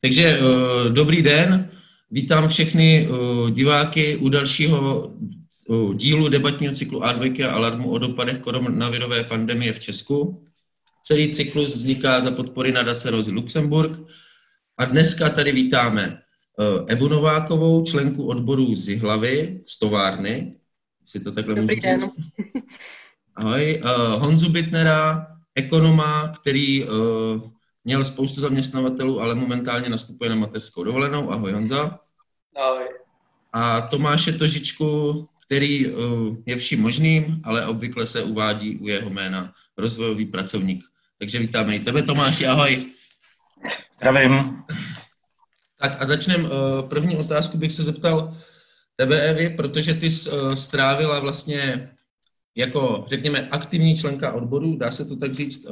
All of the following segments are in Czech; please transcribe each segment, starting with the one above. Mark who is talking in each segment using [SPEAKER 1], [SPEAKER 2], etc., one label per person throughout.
[SPEAKER 1] Takže uh, dobrý den, vítám všechny uh, diváky u dalšího uh, dílu debatního cyklu A2 a alarmu o dopadech koronavirové pandemie v Česku. Celý cyklus vzniká za podpory nadace Rozy Luxemburg a dneska tady vítáme Evu Novákovou, členku odboru z Jihlavy, z továrny, si to takhle
[SPEAKER 2] Dobrý
[SPEAKER 1] můžu
[SPEAKER 2] den.
[SPEAKER 1] říct. Ahoj, Honzu Bitnera, ekonoma, který měl spoustu zaměstnavatelů, ale momentálně nastupuje na mateřskou dovolenou. Ahoj Honza.
[SPEAKER 3] Ahoj.
[SPEAKER 1] A Tomáše Tožičku, který uh, je vším možným, ale obvykle se uvádí u jeho jména rozvojový pracovník. Takže vítáme i tebe, Tomáši, ahoj.
[SPEAKER 3] Zdravím.
[SPEAKER 1] Tak a začnem. Uh, první otázku bych se zeptal tebe, Evi, protože ty jsi uh, strávila vlastně jako, řekněme, aktivní členka odboru, dá se to tak říct,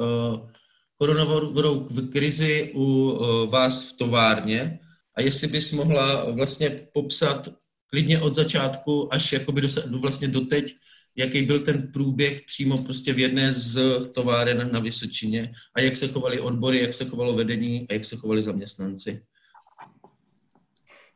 [SPEAKER 1] koronavirovou krizi u uh, vás v továrně a jestli bys mohla vlastně popsat klidně od začátku až jakoby do, vlastně doteď, jaký byl ten průběh přímo prostě v jedné z továren na Vysočině a jak se chovaly odbory, jak se chovalo vedení a jak se chovali zaměstnanci.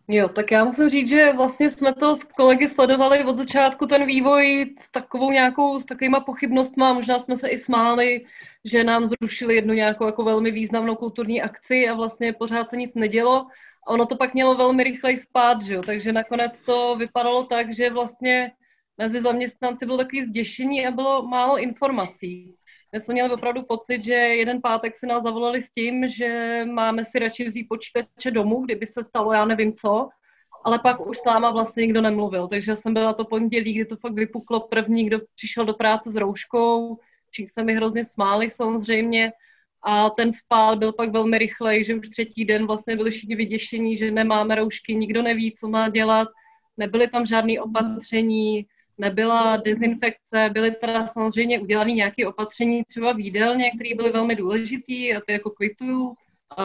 [SPEAKER 2] Jo, tak já musím říct, že vlastně jsme to s kolegy sledovali od začátku ten vývoj s takovou nějakou, s takovýma pochybnostma, možná jsme se i smáli, že nám zrušili jednu nějakou jako velmi významnou kulturní akci a vlastně pořád se nic nedělo. A ono to pak mělo velmi rychle spát, že jo? takže nakonec to vypadalo tak, že vlastně mezi zaměstnanci bylo takový zděšení a bylo málo informací. My jsme měli opravdu pocit, že jeden pátek si nás zavolali s tím, že máme si radši vzít počítače domů, kdyby se stalo já nevím co, ale pak už s náma vlastně nikdo nemluvil. Takže jsem byla to pondělí, kdy to fakt vypuklo první, kdo přišel do práce s rouškou, všichni se mi hrozně smáli samozřejmě. A ten spál byl pak velmi rychlej, že už třetí den vlastně byli všichni vyděšení, že nemáme roušky, nikdo neví, co má dělat, nebyly tam žádné opatření, nebyla dezinfekce, byly teda samozřejmě udělané nějaké opatření třeba v jídelně, které byly velmi důležité a to jako kvituju.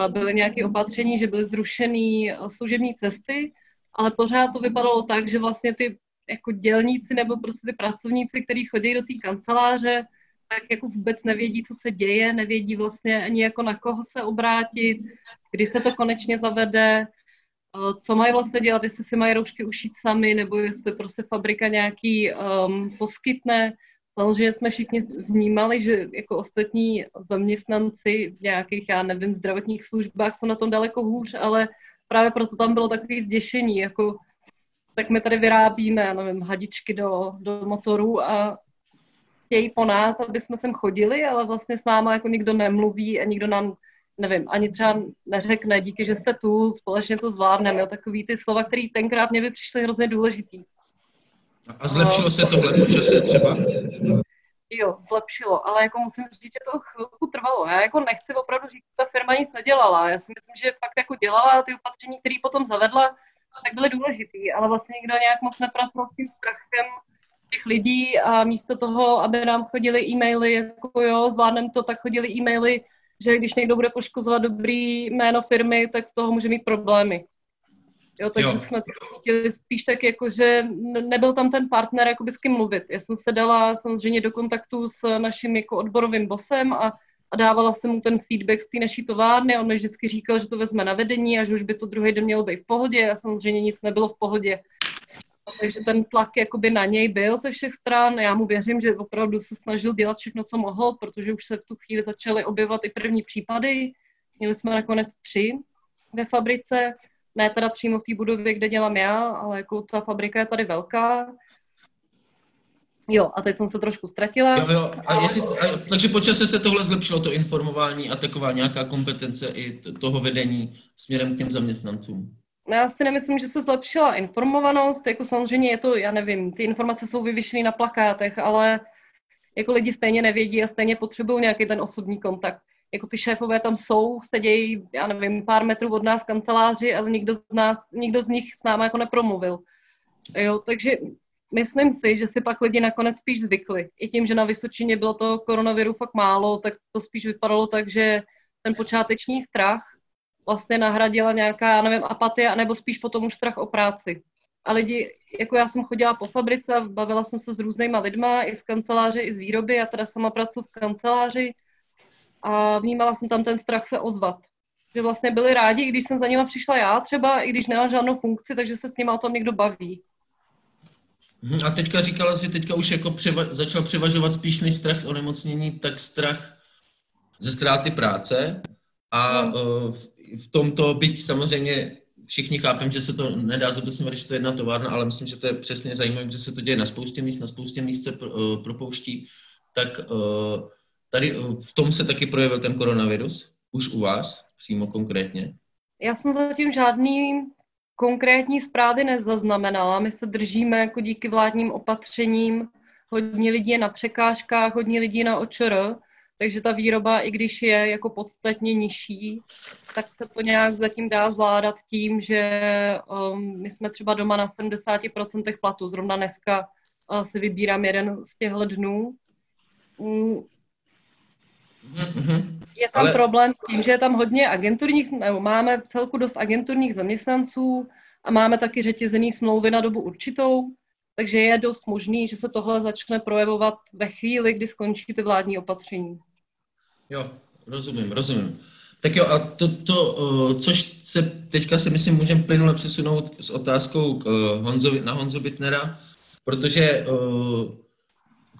[SPEAKER 2] Byly nějaké opatření, že byly zrušené služební cesty, ale pořád to vypadalo tak, že vlastně ty jako dělníci nebo prostě ty pracovníci, kteří chodí do té kanceláře, tak jako vůbec nevědí, co se děje, nevědí vlastně ani jako na koho se obrátit, kdy se to konečně zavede, co mají vlastně dělat, jestli si mají roušky ušít sami, nebo jestli prostě fabrika nějaký um, poskytne. Samozřejmě jsme všichni vnímali, že jako ostatní zaměstnanci v nějakých, já nevím, zdravotních službách jsou na tom daleko hůř, ale právě proto tam bylo takové zděšení, jako tak my tady vyrábíme, nevím, hadičky do, do motorů a chtějí po nás, aby jsme sem chodili, ale vlastně s náma jako nikdo nemluví a nikdo nám nevím, ani třeba neřekne díky, že jste tu, společně to zvládneme, jo, takový ty slova, které tenkrát mě by přišly hrozně důležitý.
[SPEAKER 1] A zlepšilo se tohle po čase třeba?
[SPEAKER 2] Jo, zlepšilo, ale jako musím říct, že to chvilku trvalo. Já jako nechci opravdu říct, že ta firma nic nedělala. Já si myslím, že fakt jako dělala ty opatření, které potom zavedla, tak byly důležitý, ale vlastně nikdo nějak moc nepracoval s tím strachem těch lidí a místo toho, aby nám chodili e-maily, jako jo, zvládneme to, tak chodili e-maily, že když někdo bude poškozovat dobrý jméno firmy, tak z toho může mít problémy. Jo, takže jo. jsme to cítili spíš tak, jako, že nebyl tam ten partner, jako by s kým mluvit. Já jsem se dala samozřejmě do kontaktu s naším jako odborovým bosem a, a dávala jsem mu ten feedback z té naší továrny. On mi vždycky říkal, že to vezme na vedení a že už by to druhý den mělo být v pohodě a samozřejmě nic nebylo v pohodě. Takže ten tlak jakoby na něj byl ze všech stran. Já mu věřím, že opravdu se snažil dělat všechno, co mohl, protože už se v tu chvíli začaly objevovat i první případy. Měli jsme nakonec tři ve fabrice, ne teda přímo v té budově, kde dělám já, ale jako ta fabrika je tady velká. Jo, a teď jsem se trošku ztratila.
[SPEAKER 1] Jo, jo. A jestli, a, takže po čase se tohle zlepšilo, to informování a taková nějaká kompetence i toho vedení směrem k těm zaměstnancům?
[SPEAKER 2] Já si nemyslím, že se zlepšila informovanost, jako samozřejmě je to, já nevím, ty informace jsou vyvěšené na plakátech, ale jako lidi stejně nevědí a stejně potřebují nějaký ten osobní kontakt. Jako ty šéfové tam jsou, sedějí, já nevím, pár metrů od nás kanceláři, ale nikdo z nás, nikdo z nich s náma jako nepromluvil. Jo, takže myslím si, že si pak lidi nakonec spíš zvykli. I tím, že na Vysočině bylo to koronaviru fakt málo, tak to spíš vypadalo tak, že ten počáteční strach vlastně nahradila nějaká, nevím, apatie, anebo spíš potom už strach o práci. A lidi, jako já jsem chodila po fabrice, bavila jsem se s různýma lidma, i z kanceláře, i z výroby, já teda sama pracuji v kanceláři a vnímala jsem tam ten strach se ozvat. že vlastně byli rádi, i když jsem za nima přišla já třeba, i když nemám žádnou funkci, takže se s nima o tom někdo baví.
[SPEAKER 1] Mhm, a teďka říkala že teďka už jako převa- začal převažovat spíš než strach z onemocnění, tak strach ze ztráty práce. A
[SPEAKER 2] Hmm.
[SPEAKER 1] uh, v tomto, byť samozřejmě všichni chápem, že se to nedá zobecňovat, když to je jedna továrna, ale myslím, že to je přesně zajímavé, že se to děje na spoustě míst, na spoustě míst se uh, propouští, tak uh, tady uh, v tom se taky projevil ten koronavirus, už u vás, přímo konkrétně.
[SPEAKER 2] Já jsem zatím žádný konkrétní zprávy nezaznamenala. My se držíme jako díky vládním opatřením. Hodně lidí je na překážkách, hodně lidí na očr, takže ta výroba, i když je jako podstatně nižší, tak se to nějak zatím dá zvládat tím, že um, my jsme třeba doma na 70% platu. Zrovna dneska uh, si vybírám jeden z těchto dnů. Mm,
[SPEAKER 1] Mm-hmm.
[SPEAKER 2] je tam
[SPEAKER 1] Ale-
[SPEAKER 2] problém s tím, že je tam hodně agenturních, nebo máme v celku dost agenturních zaměstnanců a máme taky řetězený smlouvy na dobu určitou, takže je dost možný, že se tohle začne projevovat ve chvíli, kdy skončí ty vládní opatření.
[SPEAKER 1] Jo, rozumím, rozumím. Tak jo, a to, to uh, což se teďka si myslím můžeme plynule přesunout s otázkou k uh, Honzovi, na Honzu Bitnera, protože k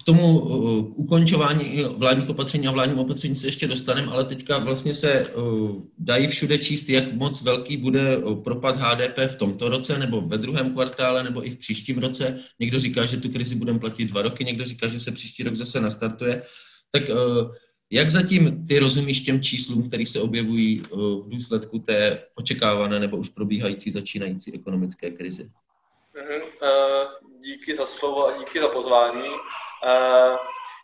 [SPEAKER 1] tomu uh, k ukončování vládních opatření a vládním opatření se ještě dostaneme, ale teďka vlastně se uh, dají všude číst, jak moc velký bude propad HDP v tomto roce, nebo ve druhém kvartále, nebo i v příštím roce. Někdo říká, že tu krizi budeme platit dva roky, někdo říká, že se příští rok zase nastartuje. Tak jak zatím ty rozumíš těm číslům, které se objevují v důsledku té očekávané nebo už probíhající začínající ekonomické krizi?
[SPEAKER 3] Mhm, eh, díky za slovo a díky za pozvání. Eh,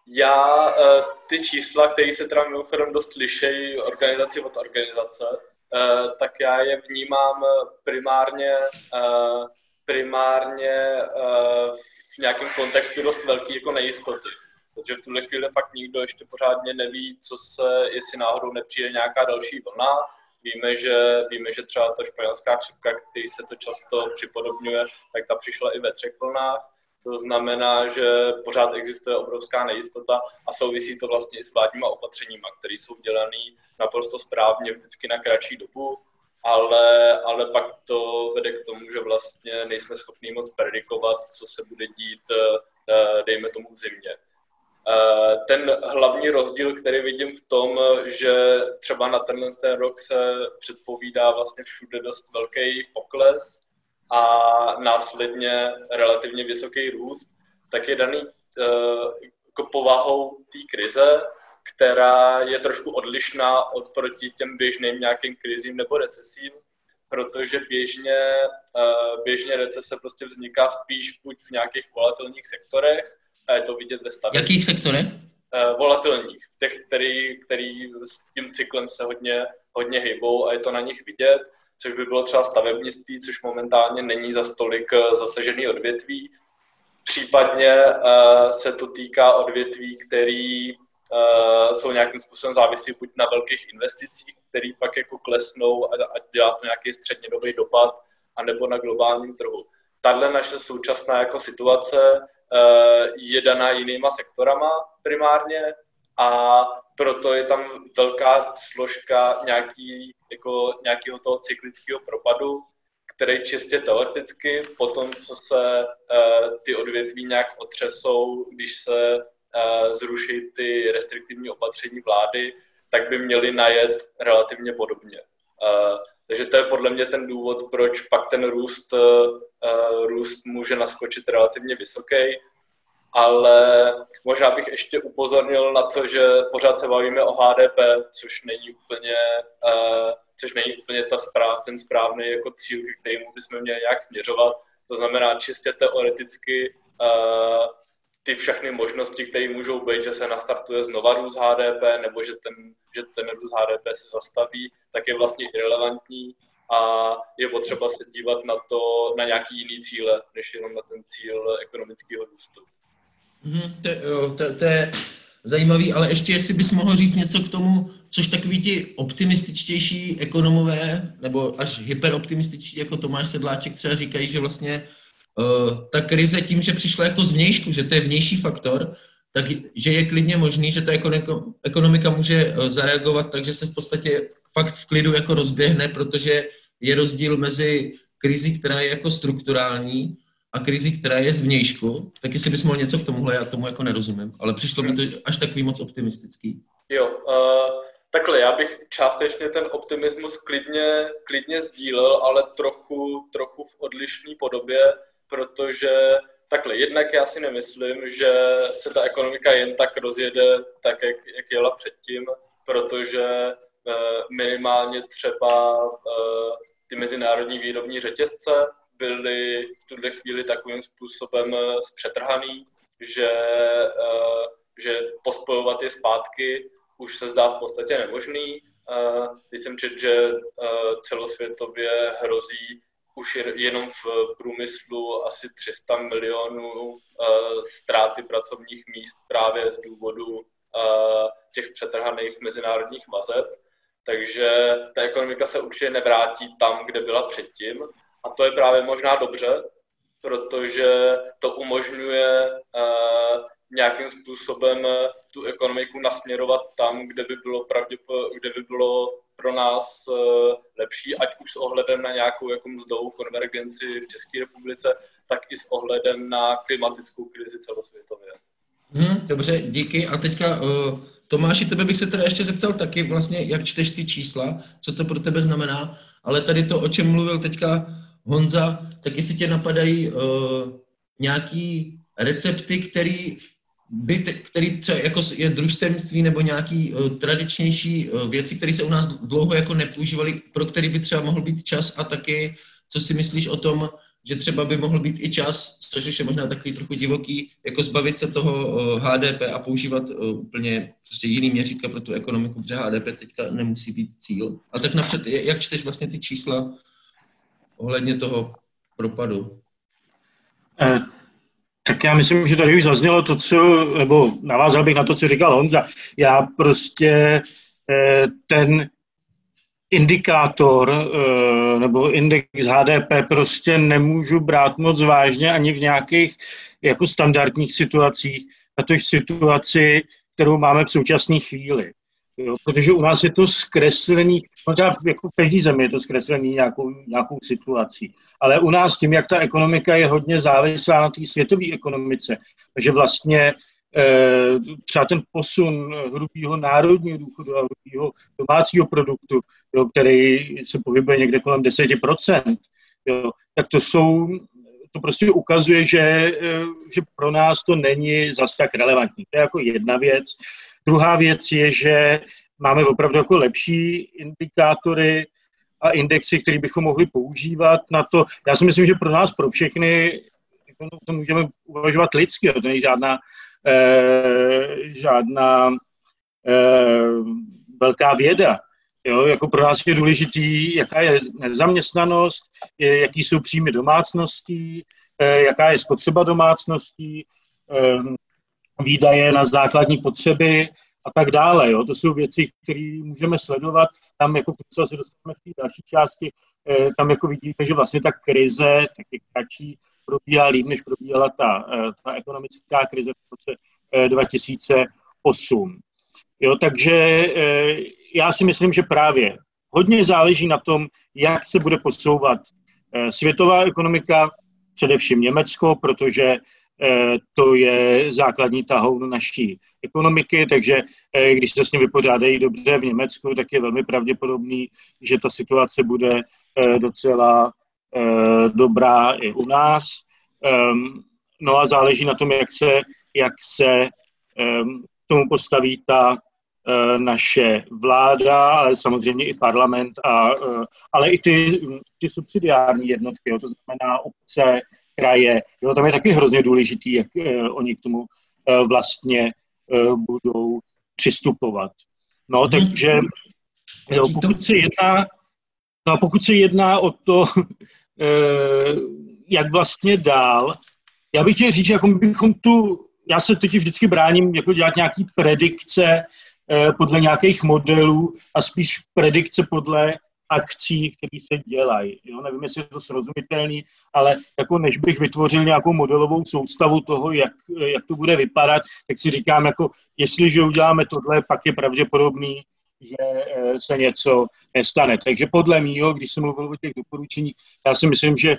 [SPEAKER 3] Já eh, ty čísla, které se teda mimochodem dost lišejí organizaci od organizace, eh, tak já je vnímám primárně, eh, primárně eh, v nějakém kontextu dost velký jako nejistoty. Protože v tuhle chvíli fakt nikdo ještě pořádně neví, co se, jestli náhodou nepřijde nějaká další vlna. Víme, že, víme, že třeba ta španělská chřipka, který se to často připodobňuje, tak ta přišla i ve třech vlnách. To znamená, že pořád existuje obrovská nejistota a souvisí to vlastně i s vládníma opatřeníma, které jsou dělané naprosto správně vždycky na kratší dobu, ale, ale pak to vede k tomu, že vlastně nejsme schopni moc predikovat, co se bude dít, eh, dejme tomu v zimě. Eh, Ten hlavní rozdíl, který vidím v tom, že třeba na tenhle ten rok se předpovídá vlastně všude dost velký pokles a následně relativně vysoký růst, tak je daný eh, jako povahou té krize, která je trošku odlišná oproti těm běžným nějakým krizím nebo recesím, protože běžně, eh, běžně recese prostě vzniká spíš buď v nějakých volatilních sektorech, a je to vidět ve stavě.
[SPEAKER 1] jakých sektorech?
[SPEAKER 3] Uh, volatilních, těch, který, který s tím cyklem se hodně, hodně hejbou a je to na nich vidět, což by bylo třeba stavebnictví, což momentálně není za stolik eh, zasažený odvětví. Případně uh, se to týká odvětví, který uh, jsou nějakým způsobem závislí buď na velkých investicích, které pak jako klesnou a, a dělá to nějaký střednědobý dopad, anebo na globálním trhu. Tahle naše současná jako situace je daná jinýma sektorama primárně a proto je tam velká složka nějaký, jako nějakého toho cyklického propadu, který čistě teoreticky po tom, co se uh, ty odvětví nějak otřesou, když se uh, zruší ty restriktivní opatření vlády, tak by měly najet relativně podobně. Uh, takže to je podle mě ten důvod, proč pak ten růst, růst může naskočit relativně vysoký. Ale možná bych ještě upozornil na to, že pořád se bavíme o HDP, což není úplně, uh, což není úplně ta správ, ten správný jako cíl, k kterému bychom měli nějak směřovat. To znamená čistě teoreticky uh, ty všechny možnosti, které můžou být, že se nastartuje znova růst HDP, nebo že ten, že ten růst HDP se zastaví, tak je vlastně irrelevantní a je potřeba se dívat na to, na nějaký jiný cíle, než jenom na ten cíl ekonomického růstu.
[SPEAKER 1] Mm, to, jo, to, to je zajímavý, ale ještě jestli bys mohl říct něco k tomu, což takový ti optimističtější ekonomové, nebo až hyperoptimističtí, jako Tomáš Sedláček třeba říkají, že vlastně uh, ta krize tím, že přišla jako zvnějšku, že to je vnější faktor, tak že je klidně možný, že ta ekonomika může zareagovat tak, že se v podstatě fakt v klidu jako rozběhne, protože je rozdíl mezi krizi, která je jako strukturální a krizi, která je zvnějšku, tak jestli bys mohl něco k tomuhle, já tomu jako nerozumím, ale přišlo mi to až takový moc optimistický.
[SPEAKER 3] Jo, uh, takhle, já bych částečně ten optimismus klidně, klidně sdílel, ale trochu, trochu v odlišné podobě, protože takhle, jednak já si nemyslím, že se ta ekonomika jen tak rozjede tak, jak, jak jela předtím, protože uh, minimálně třeba uh, ty mezinárodní výrobní řetězce byly v tuhle chvíli takovým způsobem eh, zpřetrhaný, že, eh, že pospojovat je zpátky už se zdá v podstatě nemožný. Eh, teď jsem četl, že celosvětově hrozí už jenom v průmyslu asi 300 milionů ztráty pracovních míst právě z důvodu těch přetrhaných mezinárodních vazeb. Takže ta ekonomika se určitě nevrátí tam, kde byla předtím. A to je právě možná dobře, protože to umožňuje uh, nějakým způsobem tu ekonomiku nasměrovat tam, kde by bylo, pravděpo, kde by bylo pro nás uh, lepší, ať už s ohledem na nějakou jako mzdovou konvergenci v České republice, tak i s ohledem na klimatickou krizi celosvětově.
[SPEAKER 1] Hmm, dobře, díky. A teďka uh, Tomáši, tebe bych se teda ještě zeptal taky vlastně, jak čteš ty čísla, co to pro tebe znamená, ale tady to, o čem mluvil teďka Honza, tak jestli tě napadají uh, nějaký recepty, který by, který třeba jako je družstevnictví nebo nějaký uh, tradičnější uh, věci, které se u nás dlouho jako nepoužívaly, pro který by třeba mohl být čas a taky, co si myslíš o tom, že třeba by mohl být i čas, což už je možná takový trochu divoký, jako zbavit se toho HDP a používat úplně prostě jiný měřítka pro tu ekonomiku, protože HDP teďka nemusí být cíl. A tak napřed, jak čteš vlastně ty čísla ohledně toho propadu?
[SPEAKER 4] Eh, tak já myslím, že tady už zaznělo to, co, nebo navázal bych na to, co říkal Honza. Já prostě eh, ten indikátor eh, nebo index HDP prostě nemůžu brát moc vážně ani v nějakých jako standardních situacích, a to situaci, kterou máme v současné chvíli. Jo, protože u nás je to zkreslený, možná jako v každé zemi je to zkreslený nějakou, nějakou situací, ale u nás tím, jak ta ekonomika je hodně závislá na té světové ekonomice, takže vlastně e, třeba ten posun hrubého národního důchodu a hrubého domácího produktu, jo, který se pohybuje někde kolem 10%, jo, tak to jsou, to prostě ukazuje, že, eh, že pro nás to není zas tak relevantní. To je jako jedna věc. Druhá věc je, že máme opravdu jako lepší indikátory a indexy, které bychom mohli používat na to. Já si myslím, že pro nás, pro všechny, jako to můžeme uvažovat lidsky, to není žádná, eh, žádná eh, velká věda. Jo, jako pro nás je důležitý, jaká je nezaměstnanost, jaký jsou příjmy domácností, eh, jaká je spotřeba domácností, eh, výdaje na základní potřeby a tak dále. Jo. To jsou věci, které můžeme sledovat. Tam jako když se dostaneme v té další části, eh, tam jako vidíme, že vlastně ta krize, tak je kratší, probíhá líp, než probíhala ta, eh, ta ekonomická krize v roce eh, 2008. Jo, takže eh, já si myslím, že právě hodně záleží na tom, jak se bude posouvat eh, světová ekonomika, především Německo, protože Eh, to je základní tahoun naší ekonomiky, takže eh, když se s ním vypořádají dobře v Německu, tak je velmi pravděpodobný, že ta situace bude eh, docela dobrá i u nás. Ehm, no a záleží na tom, jak se, jak se ehm, tomu postaví ta naše vláda, ale samozřejmě i parlament, a, ale i ty, ty subsidiární jednotky, jo, to znamená obce, kraje. Jo, tam je taky hrozně důležitý, jak uh, oni k tomu uh, vlastně uh, budou přistupovat. No, hmm. takže jo, pokud se jedná, no, pokud se jedná o to, uh, jak vlastně dál, já bych chtěl říct, jako bychom tu, já se teď vždycky bráním jako dělat nějaký predikce uh, podle nějakých modelů a spíš predikce podle akcí, které se dělají. Jo? Nevím, jestli je to srozumitelný, ale jako než bych vytvořil nějakou modelovou soustavu toho, jak, jak to bude vypadat, tak si říkám, jako jestliže uděláme tohle, pak je pravděpodobný, že eh, se něco nestane. Takže podle mého, když jsem mluvil o těch doporučeních, já si myslím, že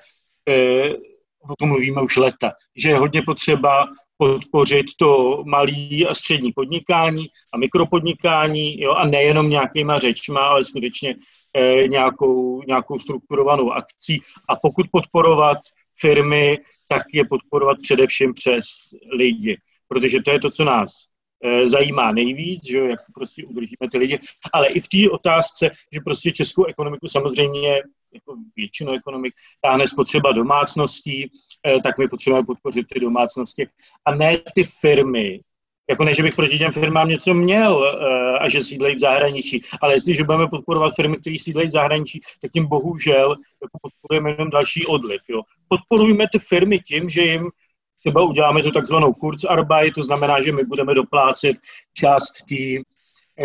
[SPEAKER 4] eh, o tom mluvíme už leta, že je hodně potřeba podpořit to malý a střední podnikání a mikropodnikání jo, a nejenom nějakýma řečma, ale skutečně eh, nějakou, nějakou strukturovanou akcí. A pokud podporovat firmy, tak je podporovat především přes lidi, protože to je to, co nás zajímá nejvíc, že jak prostě udržíme ty lidi, ale i v té otázce, že prostě českou ekonomiku samozřejmě jako většinu ekonomik táhne spotřeba domácností, eh, tak my potřebujeme podpořit ty domácnosti a ne ty firmy, jako ne, že bych proti těm firmám něco měl eh, a že sídlejí v zahraničí, ale jestliže budeme podporovat firmy, které sídlejí v zahraničí, tak tím bohužel jako podporujeme jenom další odliv. Jo. Podporujeme ty firmy tím, že jim třeba uděláme tu takzvanou Kurzarbeit, to znamená, že my budeme doplácet část té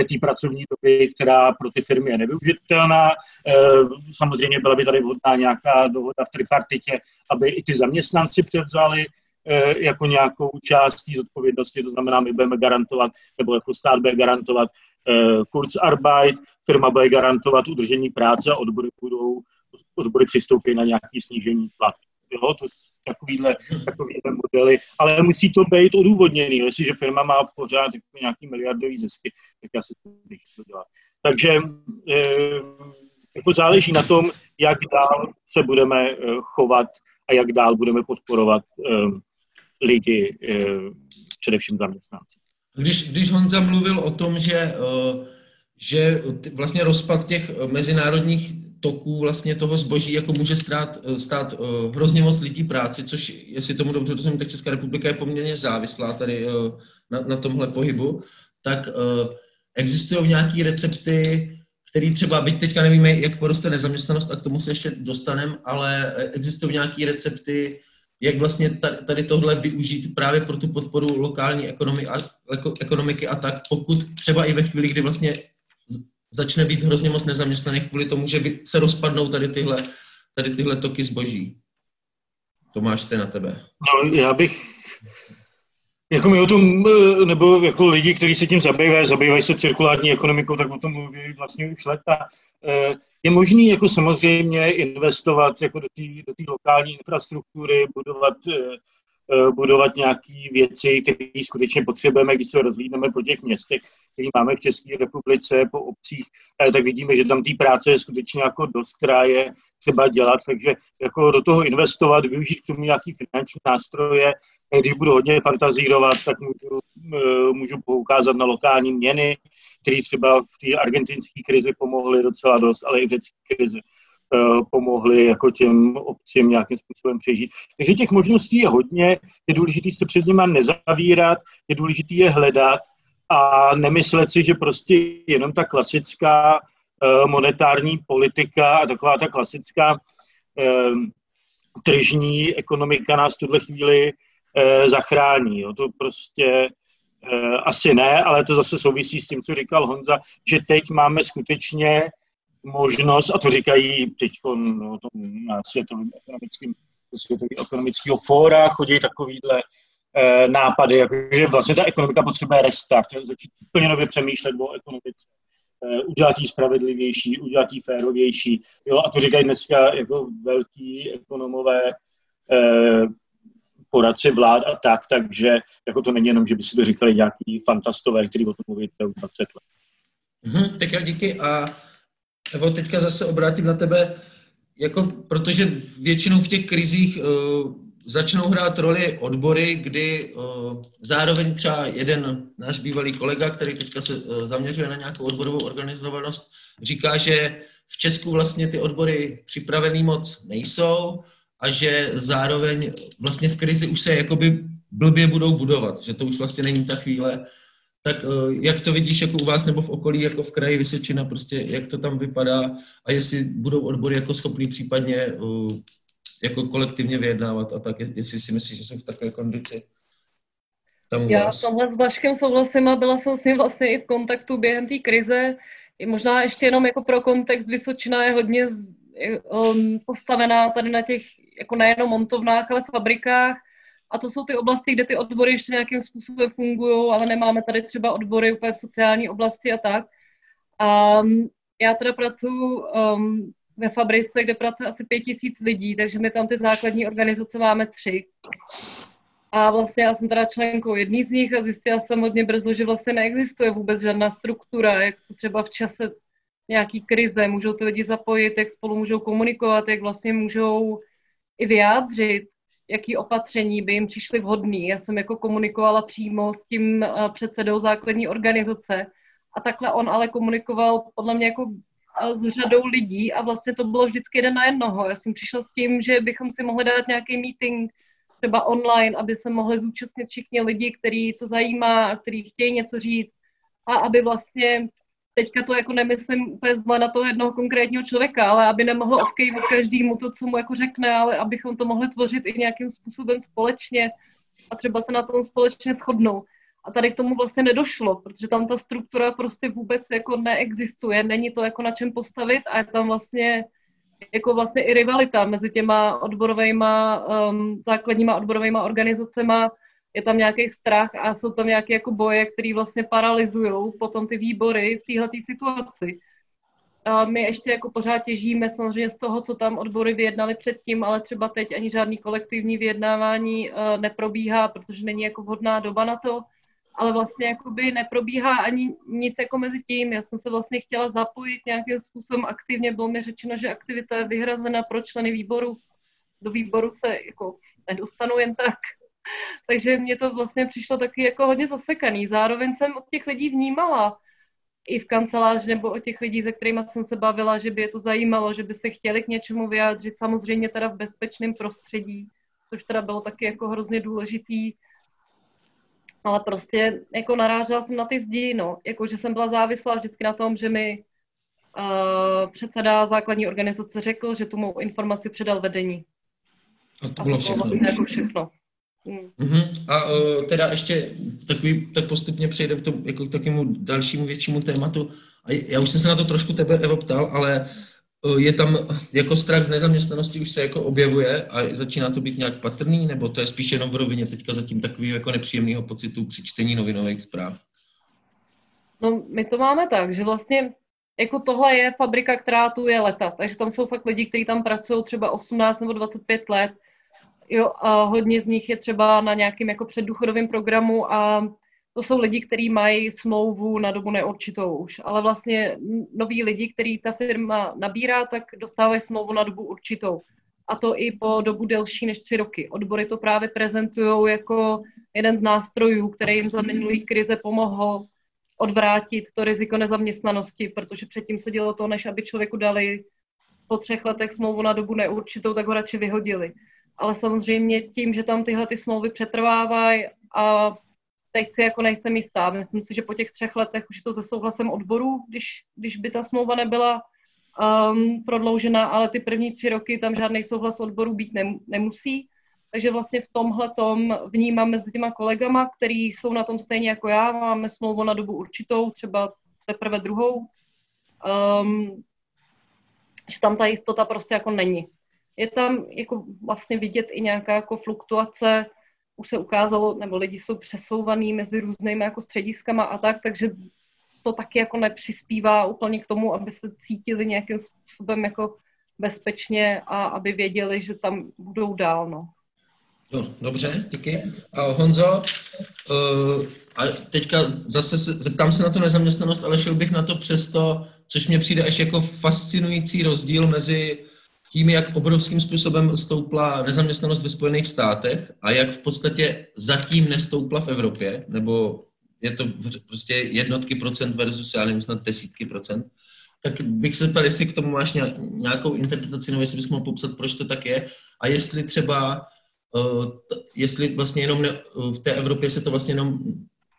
[SPEAKER 4] eh, té pracovní doby, která pro ty firmy je nevyužitelná. Eh, samozřejmě byla by tady vhodná nějaká dohoda v tripartitě, aby i ty zaměstnanci převzali eh, jako nějakou část té zodpovědnosti, to znamená, my budeme garantovat, nebo jako stát bude garantovat Kurzarbeit, firma bude garantovat udržení práce a odbory budou odbory přistoupí na nějaké snížení platu. Jo, to takovýhle, takovýhle modely, ale musí to být odůvodněný. Jestliže firma má pořád jako nějaký miliardový zisky, tak já se to dělat. Takže e, jako záleží na tom, jak dál se budeme eh, chovat a jak dál budeme podporovat e, lidi, především zaměstnanci.
[SPEAKER 1] Když, když Honza mluvil o tom, že, že vlastně rozpad těch mezinárodních toků vlastně toho zboží jako může stát, eh, stát uh, hrozně moc lidí práci, což, jestli tomu dobře rozumím, tak Česká republika je poměrně závislá tady uh, na, na tomhle pohybu, tak existují nějaké recepty, které třeba, byť teďka nevíme, jak poroste nezaměstnanost a k tomu se ještě dostaneme, ale existují nějaké recepty, jak vlastně tady tohle využít právě pro tu podporu lokální ekonomiky a, ekonomiky a tak, pokud třeba i ve chvíli, kdy vlastně začne být hrozně moc nezaměstnaných kvůli tomu, že se rozpadnou tady tyhle, tady tyhle toky zboží. Tomáš, to je na tebe.
[SPEAKER 4] No, já bych, jako my o tom, nebo jako lidi, kteří se tím zabývají, zabývají se cirkulární ekonomikou, tak o tom mluví vlastně už leta. Eh, je možný jako samozřejmě investovat jako do té do lokální infrastruktury, budovat Eh, budovat nějaké věci, které skutečně potřebujeme, když se rozlídneme po těch městech, které máme v České republice, po obcích, eh, tak vidíme, že tam té práce je skutečně jako dost, která je třeba dělat, takže jako do toho investovat, využít k tomu nějaký finanční nástroje, eh, když budu hodně fantazírovat, tak můžu, můžu poukázat na lokální měny, které třeba v té argentinské krizi pomohly docela dost, ale i v řecké krizi. Eh, pomohli jako těm obcím nějakým způsobem přežít. Takže těch možností je hodně, je důležité se před nimi nezavírat, je důležité je hledat a nemyslet si, že prostě jenom ta klasická eh, monetární politika a taková ta klasická eh, tržní ekonomika nás v tuhle chvíli zachrání. Jo. To prostě asi ne, ale to zase souvisí s tím, co říkal Honza, že teď máme skutečně možnost, a to říkají teď no, na světovém ekonomickém světový ekonomického fóra, chodí takovýhle e, nápady, jako, že vlastně ta ekonomika potřebuje restart, začít úplně nově přemýšlet o ekonomice, e, udělat ji spravedlivější, udělat ji férovější. Jo, a to říkají dneska jako velký ekonomové e, poradci vlád a tak, takže jako to není jenom, že by si to říkali nějaký fantastové, kteří o tom mluví už 20 let.
[SPEAKER 1] Mm-hmm, tak jo, díky. A Evo, teďka zase obrátím na tebe, jako, protože většinou v těch krizích uh, začnou hrát roli odbory, kdy uh, zároveň třeba jeden náš bývalý kolega, který teďka se uh, zaměřuje na nějakou odborovou organizovanost, říká, že v Česku vlastně ty odbory připravený moc nejsou a že zároveň vlastně v krizi už se jakoby blbě budou budovat, že to už vlastně není ta chvíle, tak eh, jak to vidíš jako u vás nebo v okolí, jako v kraji Vysočina, prostě jak to tam vypadá a jestli budou odbory jako schopný případně eh, jako kolektivně vyjednávat a tak, jestli si myslíš, že jsou v takové kondici?
[SPEAKER 2] Tam Já s tomhle s Vaškem souhlasím a byla jsem s ním vlastně i v kontaktu během té krize, možná ještě jenom jako pro kontext, Vysočina je hodně um, postavená tady na těch jako nejenom montovnách, ale fabrikách. A to jsou ty oblasti, kde ty odbory ještě nějakým způsobem fungují, ale nemáme tady třeba odbory úplně v sociální oblasti a tak. A um, já teda pracuji um, ve fabrice, kde pracuje asi pět tisíc lidí, takže my tam ty základní organizace máme tři. A vlastně já jsem teda členkou jedný z nich a zjistila jsem hodně brzo, že vlastně neexistuje vůbec žádná struktura, jak se třeba v čase nějaký krize můžou ty lidi zapojit, jak spolu můžou komunikovat, jak vlastně můžou i vyjádřit, jaký opatření by jim přišly vhodný. Já jsem jako komunikovala přímo s tím eh, předsedou základní organizace a takhle on ale komunikoval podle mě jako eh, s řadou lidí a vlastně to bylo vždycky jeden na jednoho. Já jsem přišla s tím, že bychom si mohli dát nějaký meeting třeba online, aby se mohli zúčastnit všichni lidi, který to zajímá který chtějí něco říct a aby vlastně teďka to jako nemyslím úplně zle na toho jednoho konkrétního člověka, ale aby nemohl odkejvat každému to, co mu jako řekne, ale abychom to mohli tvořit i nějakým způsobem společně a třeba se na tom společně shodnout. A tady k tomu vlastně nedošlo, protože tam ta struktura prostě vůbec jako neexistuje, není to jako na čem postavit a je tam vlastně jako vlastně i rivalita mezi těma odborovými, um, základníma odborovými organizacemi, je tam nějaký strach a jsou tam nějaké jako boje, které vlastně paralyzují potom ty výbory v téhle situaci. A my ještě jako pořád těžíme samozřejmě z toho, co tam odbory vyjednali předtím, ale třeba teď ani žádný kolektivní vyjednávání uh, neprobíhá, protože není jako vhodná doba na to, ale vlastně jakoby neprobíhá ani nic jako mezi tím. Já jsem se vlastně chtěla zapojit nějakým způsobem aktivně, bylo mi řečeno, že aktivita je vyhrazena pro členy výboru. Do výboru se jako nedostanu jen tak. Takže mě to vlastně přišlo taky jako hodně zasekaný. Zároveň jsem od těch lidí vnímala i v kanceláři nebo od těch lidí, se kterými jsem se bavila, že by je to zajímalo, že by se chtěli k něčemu vyjádřit, samozřejmě teda v bezpečném prostředí, což teda bylo taky jako hrozně důležitý. Ale prostě jako narážela jsem na ty zdi, no, jako že jsem byla závislá vždycky na tom, že mi uh, předseda základní organizace řekl, že tu mou informaci předal vedení.
[SPEAKER 1] A to bylo
[SPEAKER 2] a to
[SPEAKER 1] všechno.
[SPEAKER 2] Bylo vlastně jako všechno.
[SPEAKER 1] Mm-hmm. A uh, teda ještě takový, tak postupně přejdeme k, to, jako k takovému dalšímu většímu tématu. A já už jsem se na to trošku tebe, Evo, ptal, ale uh, je tam jako strach z nezaměstnanosti už se jako objevuje a začíná to být nějak patrný, nebo to je spíš jenom v rovině teďka zatím takového jako nepříjemného pocitu při čtení novinových zpráv?
[SPEAKER 2] No, my to máme tak, že vlastně jako tohle je fabrika, která tu je leta, takže tam jsou fakt lidi, kteří tam pracují třeba 18 nebo 25 let Jo, a hodně z nich je třeba na nějakém jako předdůchodovém programu a to jsou lidi, kteří mají smlouvu na dobu neurčitou už. Ale vlastně noví lidi, který ta firma nabírá, tak dostávají smlouvu na dobu určitou. A to i po dobu delší než tři roky. Odbory to právě prezentují jako jeden z nástrojů, který jim za minulý krize pomohl odvrátit to riziko nezaměstnanosti, protože předtím se dělo to, než aby člověku dali po třech letech smlouvu na dobu neurčitou, tak ho radši vyhodili ale samozřejmě tím, že tam tyhle ty smlouvy přetrvávají a teď si jako nejsem jistá. Myslím si, že po těch třech letech už je to se souhlasem odborů, když, když by ta smlouva nebyla um, prodloužena, ale ty první tři roky tam žádný souhlas odborů být nem, nemusí. Takže vlastně v tomhle tom vnímám mezi těma kolegama, který jsou na tom stejně jako já, máme smlouvu na dobu určitou, třeba teprve druhou, um, že tam ta jistota prostě jako není je tam jako vlastně vidět i nějaká jako fluktuace, už se ukázalo, nebo lidi jsou přesouvaný mezi různými jako střediskama a tak, takže to taky jako nepřispívá úplně k tomu, aby se cítili nějakým způsobem jako bezpečně a aby věděli, že tam budou dál, no.
[SPEAKER 1] No, dobře, díky. A Honzo, uh, a teďka zase se, zeptám se na tu nezaměstnanost, ale šel bych na to přesto, což mě přijde až jako fascinující rozdíl mezi tím, jak obrovským způsobem stoupla nezaměstnanost ve Spojených státech a jak v podstatě zatím nestoupla v Evropě, nebo je to prostě jednotky procent versus, já nevím, snad desítky procent, tak bych se ptal, jestli k tomu máš nějakou interpretaci, nebo jestli bys mohl popsat, proč to tak je, a jestli třeba, uh, jestli vlastně jenom ne, v té Evropě se to vlastně jenom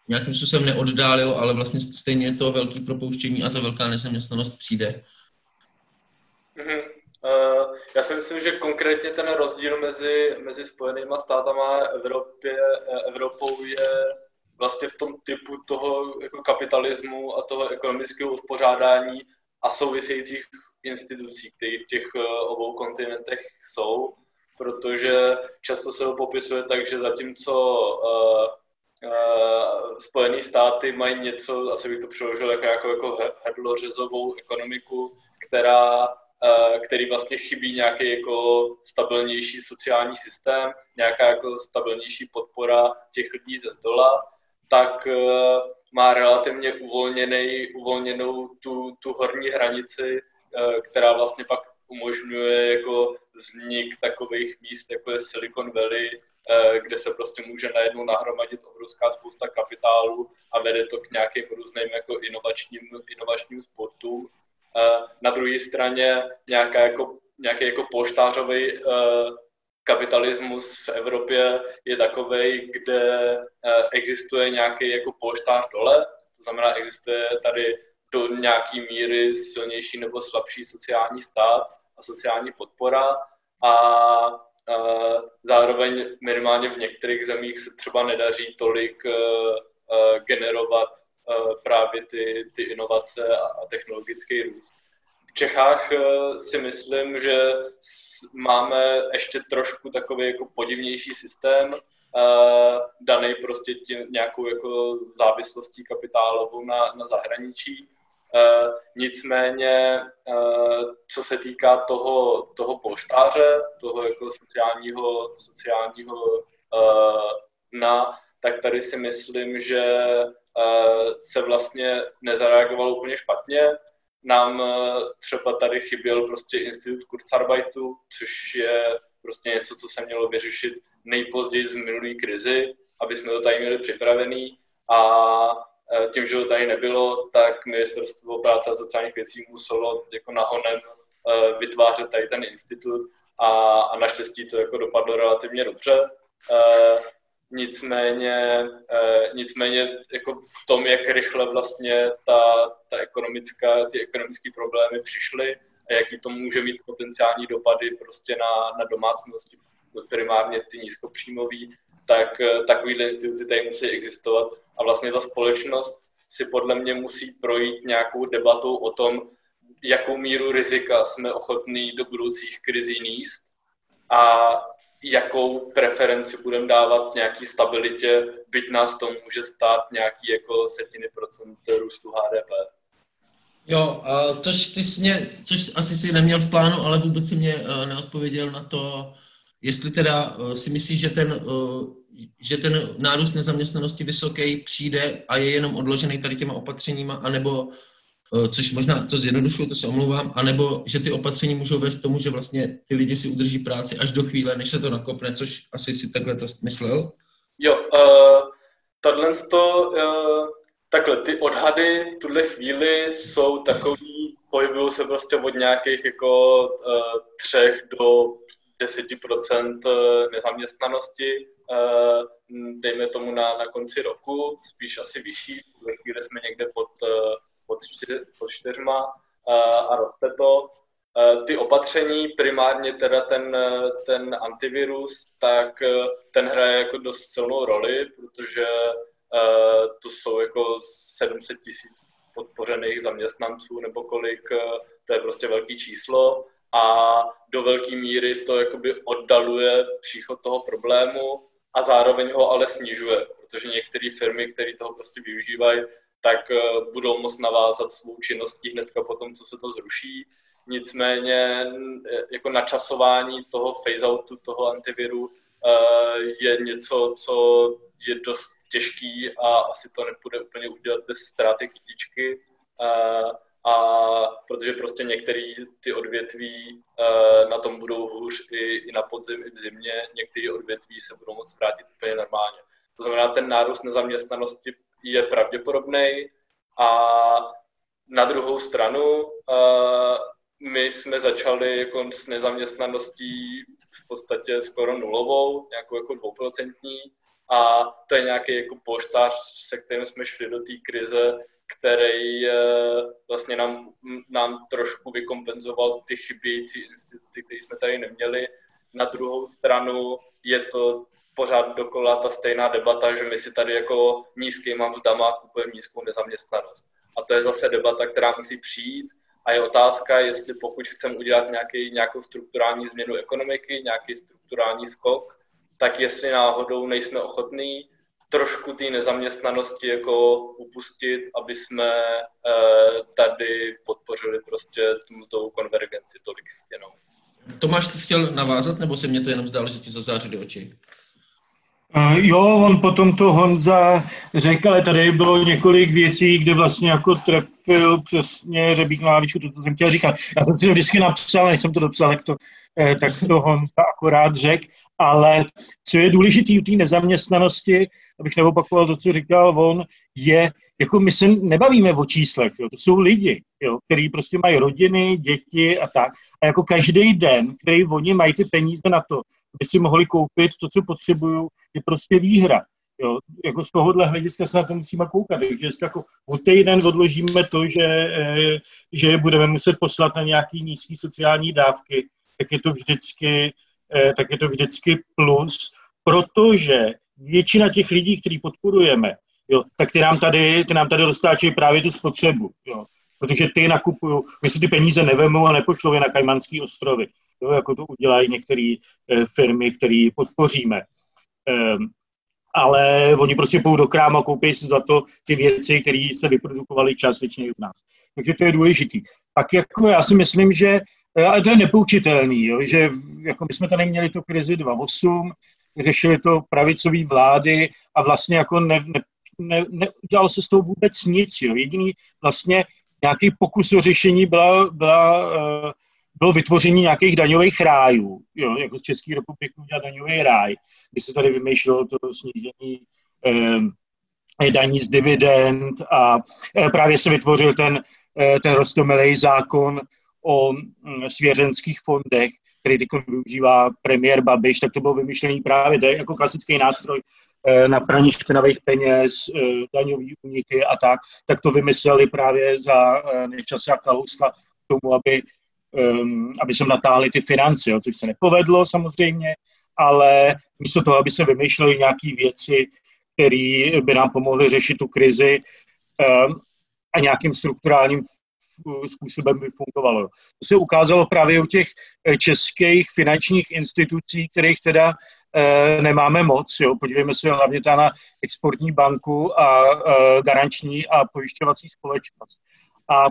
[SPEAKER 1] nějakým způsobem neoddálilo, ale vlastně stejně to velké propouštění a ta velká nezaměstnanost přijde.
[SPEAKER 3] Mm-hmm. Uh, já si myslím, že konkrétně ten rozdíl mezi, mezi Spojenými státama a Evropě, Evropou je vlastně v tom typu toho jako kapitalismu a toho ekonomického uspořádání a souvisejících institucí, které v těch eh, obou kontinentech jsou, protože často se ho popisuje tak, že zatímco uh, uh, Spojené státy mají něco, asi bych to přeložil jako, jako, jako hrdlořezovou ekonomiku, která, který vlastně chybí nějaký jako stabilnější sociální systém, nějaká jako stabilnější podpora těch lidí ze zdola, tak uh, má relativně uvolněnej, uvolněnou tu, tu horní hranici, uh, která vlastně pak umožňuje jako vznik takových míst, jako je Silicon Valley, eh, kde se prostě může najednou nahromadit obrovská spousta kapitálu a vede to k nějakým různým jako inovačním, inovačním sportům. Eh, na druhé straně nějaká jako, nějaký jako poštářový eh, kapitalismus v Evropě je takový, kde existuje nějaký jako polštář dole, to znamená, existuje tady do nějaký míry silnější nebo slabší sociální stát a sociální podpora. A zároveň minimálně v některých zemích se třeba nedaří tolik generovat právě ty, ty inovace a technologický růst. V Čechách si myslím, že máme ještě trošku takový jako podivnější systém, daný prostě tím nějakou jako závislostí kapitálovou na, na zahraničí nicméně, co se týká toho, toho poštáře, toho jako sociálního, sociálního na, tak tady si myslím, že se vlastně nezareagovalo úplně špatně. Nám třeba tady chyběl prostě institut Kurzarbeitu, což je prostě něco, co se mělo vyřešit nejpozději z minulý krizi, aby jsme to tady měli připravený. A Eh, tím, že ho tady nebylo, tak ministerstvo práce a sociálních věcí muselo jako nahonem eh, vytvářet tady ten institut a, a naštěstí to jako dopadlo relativně dobře. Eh, nicméně, nicméně jako v tom, jak rychle vlastně ta, ta ekonomická, ty ekonomické problémy přišly a jaký to může mít potenciální dopady prostě na, na domácnosti, primárně ty nízkopříjmový, tak takovýhle instituty tady musí existovat. A vlastně ta společnost si podle mě musí projít nějakou debatou o tom, jakou míru rizika jsme ochotní do budoucích krizí níst a jakou preferenci budeme dávat nějaký stabilitě, byť nás to může stát nějaký jako setiny procent růstu HDP.
[SPEAKER 1] Jo, to, ty jsi mě, což asi si neměl v plánu, ale vůbec si mě uh, neodpověděl na to, jestli teda uh, si myslíš, že ten uh, že ten nárůst nezaměstnanosti vysoký přijde a je jenom odložený tady těma opatřeníma, anebo, eh, což možná to zjednodušuju, to se omlouvám, anebo že ty opatření můžou vést tomu, že vlastně ty lidi si udrží práci až do chvíle, než se to nakopne, což asi si takhle to myslel?
[SPEAKER 3] Jo, uh, tohle to, uh, takhle, ty odhady v tuhle chvíli jsou takový, pohybují se prostě od nějakých jako uh, třech do 10% nezaměstnanosti Eh, dejme tomu na, na konci roku, spíš asi vyšší, ve chvíli jsme někde pod, eh, pod, čtyř, pod čtyřma eh, a roste to. Ty opatření, primárně teda ten, ten antivirus, tak ten hraje jako dost silnou roli, protože to jsou jako 700 tisíc podpořených zaměstnanců nebo kolik, to je prostě velký číslo a do velké míry to jakoby oddaluje příchod toho problému a zároveň ho ale snižuje, protože některé firmy, které toho prostě využívají, tak eh, budou moct navázat svou činností hnedka po tom, co se to zruší. Nicméně eh, jako načasování toho phase-outu, toho antiviru eh, je něco, co je dost těžký a asi to nepůjde úplně udělat bez ztráty kytičky a protože prostě některé ty odvětví na tom budou hůř i, i na podzim, i v zimě, některé odvětví se budou moct vrátit úplně normálně. To znamená, ten nárůst nezaměstnanosti je pravděpodobný a na druhou stranu my jsme začali jako s nezaměstnaností v podstatě skoro nulovou, nějakou jako dvouprocentní a to je nějaký jako poštář, se kterým jsme šli do té krize, který eh, vlastně nám, nám trošku vykompenzoval ty chybějící instituty, které jsme tady neměli. Na druhou stranu je to pořád dokola ta stejná debata, že my si tady jako nízkýma mzdama kupujeme nízkou nezaměstnanost. A to je zase debata, která musí přijít a je otázka, jestli pokud chceme udělat nějaký, nějakou strukturální změnu ekonomiky, nějaký strukturální skok, tak jestli náhodou nejsme ochotní trošku té nezaměstnanosti jako upustit, aby jsme eh, tady podpořili prostě tu mzdovou konvergenci tolik jenom.
[SPEAKER 1] Tomáš, ty chtěl navázat, nebo se mě to jenom zdálo, že ti zazářili oči?
[SPEAKER 4] Jo, on potom to Honza řekl, ale tady bylo několik věcí, kde vlastně jako trefil přesně řebík na lávičku, to, co jsem chtěl říkat. Já jsem si to vždycky napsal, než jsem to dopsal, tak to, eh, tak to Honza akorát řekl, ale co je důležité u té nezaměstnanosti, abych neopakoval to, co říkal on, je, jako my se nebavíme o číslech, jo, to jsou lidi, jo, který prostě mají rodiny, děti a tak. A jako každý den, který oni mají ty peníze na to, aby si mohli koupit to, co potřebují, je prostě výhra. Jo, jako z tohohle hlediska se na to musíme koukat. Takže jestli jako o týden odložíme to, že, eh, že budeme muset poslat na nějaký nízký sociální dávky, tak je to vždycky, eh, tak je to vždycky plus, protože většina těch lidí, který podporujeme, jo, tak ty nám tady, ty nám tady dostáčí právě tu spotřebu. Jo. Protože ty nakupují, my si ty peníze nevemou a nepošlou je na Kajmanský ostrovy jo, jako to udělají některé eh, firmy, které podpoříme. Ehm, ale oni prostě půjdou do krámu a koupí si za to ty věci, které se vyprodukovaly částečně u nás. Takže to je důležitý. Pak jako já si myslím, že eh, ale to je nepoučitelný, jo, že jako my jsme tady měli tu krizi 2008, řešili to pravicové vlády a vlastně jako ne, ne, ne, neudělalo se s tou vůbec nic. Jo. Jediný vlastně nějaký pokus o řešení byla, byla uh, bylo vytvoření nějakých daňových rájů, jo, jako z České republiky udělat daňový ráj, kdy se tady vymýšlelo to snížení eh, daní z dividend a eh, právě se vytvořil ten, eh, ten rostomilý zákon o hm, svěřenských fondech, který využívá premiér Babiš, tak to bylo vymyšlený právě to je jako klasický nástroj eh, na praní špinavých peněz, eh, daňový úniky a tak, tak to vymysleli právě za eh, Nečasa Kalouska k tomu, aby um, aby se natáhli ty finance, jo, což se nepovedlo samozřejmě, ale místo toho, aby se vymýšlely nějaké věci, které by nám pomohly řešit tu krizi um, a nějakým strukturálním způsobem by fungovalo. To se ukázalo právě u těch eh, českých finančních institucí, kterých teda e, nemáme moc. Jo. Podívejme se hlavně na exportní banku a e, garanční a pojišťovací společnost. A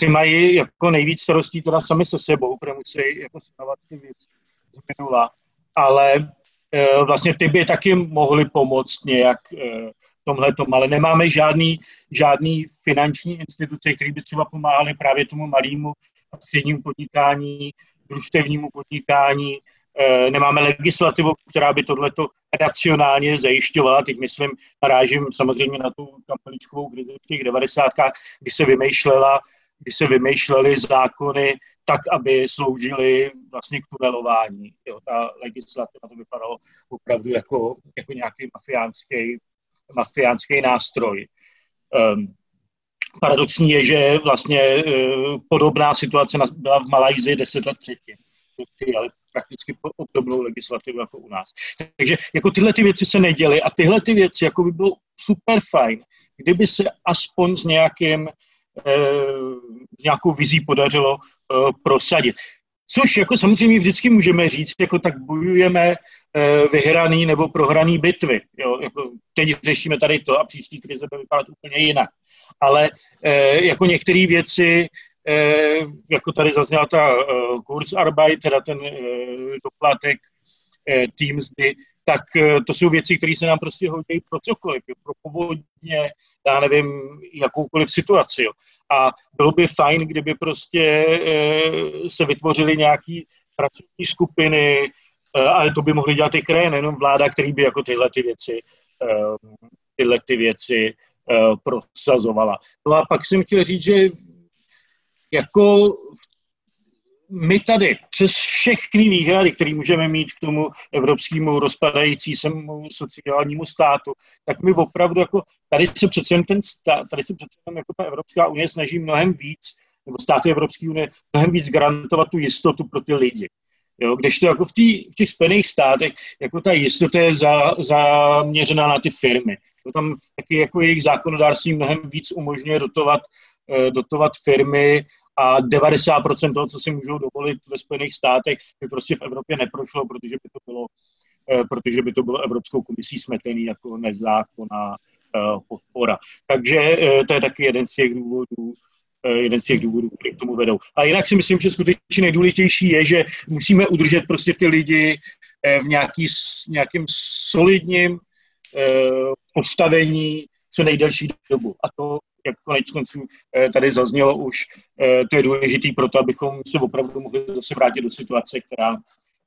[SPEAKER 4] ty mají jako nejvíc starostí teda sami se sebou, protože musí jako sanovat ty věci z minula. Ale eh, vlastně ty by taky mohly pomoct nějak eh, tomhle tom, ale nemáme žádný, žádný finanční instituce, které by třeba pomáhaly právě tomu malému a střednímu podnikání, družstevnímu podnikání, nemáme legislativu, která by tohleto racionálně zajišťovala. Teď myslím, narážím samozřejmě na tu kampeličkovou krizi v těch devadesátkách, kdy se vymýšlela, kdy se vymýšlely zákony tak, aby sloužily vlastně k tunelování. Jo, ta legislativa to vypadalo opravdu jako, jako nějaký mafiánský, mafiánský nástroj. Um, paradoxní je, že vlastně uh, podobná situace byla v Malajzii deset let předtím. Prakticky obdobnou legislativu jako u nás. Takže jako tyhle ty věci se neděly a tyhle ty věci jako by bylo super fajn, kdyby se aspoň s nějakým eh, nějakou vizí podařilo eh, prosadit. Což jako samozřejmě vždycky můžeme říct, jako tak bojujeme eh, vyhraný nebo prohraný bitvy. Jo? Jako teď řešíme tady to a příští krize bude vypadat úplně jinak. Ale jako některé věci jako tady zazněla ta uh, Kurzarbeit, teda ten uh, doplatek Teamsdy, tak to jsou věci, které se nám prostě hodí pro cokoliv, pro povodně, já nevím, jakoukoliv situaci. A bylo by fajn, kdyby prostě se vytvořily nějaké pracovní skupiny, ale to by mohly dělat i kraje, nejenom vláda, který by jako tyhle ty věci, tyhle ty věci prosazovala. No a pak jsem chtěl říct, že jako my tady přes všechny výhrady, které můžeme mít k tomu evropskému rozpadající se sociálnímu státu, tak my opravdu jako, tady se přece ten stát, tady se přece jako ta Evropská unie snaží mnohem víc, nebo státy Evropské unie mnohem víc garantovat tu jistotu pro ty lidi. Jo, když to jako v, tý, v těch Spojených státech, jako ta jistota je za, zaměřená na ty firmy. To tam taky jako jejich zákonodárství mnohem víc umožňuje dotovat, eh, dotovat firmy a 90% toho, co si můžou dovolit ve Spojených státech, by prostě v Evropě neprošlo, protože by to bylo, eh, protože by to bylo Evropskou komisí smetený jako nezákonná eh, podpora. Takže to je taky jeden z těch důvodů, jeden z těch důvodů, které k tomu vedou. A jinak si myslím, že skutečně nejdůležitější je, že musíme udržet prostě ty lidi v nějaký, nějakým solidním postavení co nejdelší dobu. A to jak konec konců eh, tady zaznělo už, eh, to je důležité pro to, abychom se opravdu mohli zase vrátit do situace, která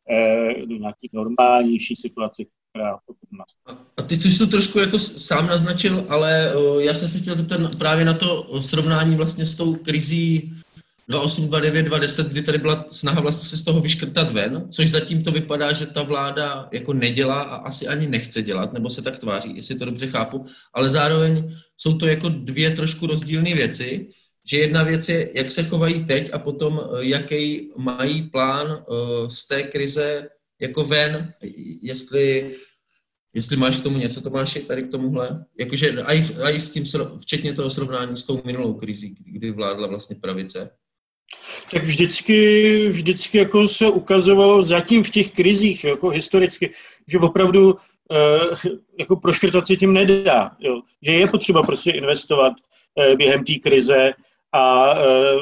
[SPEAKER 4] eh, do nějaký normálnější situace, která potom
[SPEAKER 1] nastane. A ty jsi to trošku jako sám naznačil, ale já jsem se chtěl zeptat právě na to srovnání vlastně s tou krizí 28, 29, 20, kdy tady byla snaha vlastně se z toho vyškrtat ven, což zatím to vypadá, že ta vláda jako nedělá a asi ani nechce dělat, nebo se tak tváří, jestli to dobře chápu, ale zároveň jsou to jako dvě trošku rozdílné věci, že jedna věc je, jak se chovají teď a potom, eh, jaký mají plán eh, z té krize jako ven, jestli, jestli máš k tomu něco, Tomáši, tady k tomuhle, jakože a i s tím, včetně toho srovnání s tou minulou krizí, kdy vládla vlastně pravice.
[SPEAKER 4] Tak vždycky, vždycky jako se ukazovalo zatím v těch krizích, jako historicky, že opravdu jako proškrtat se tím nedá. Jo. Že je potřeba prostě investovat eh, během té krize a eh,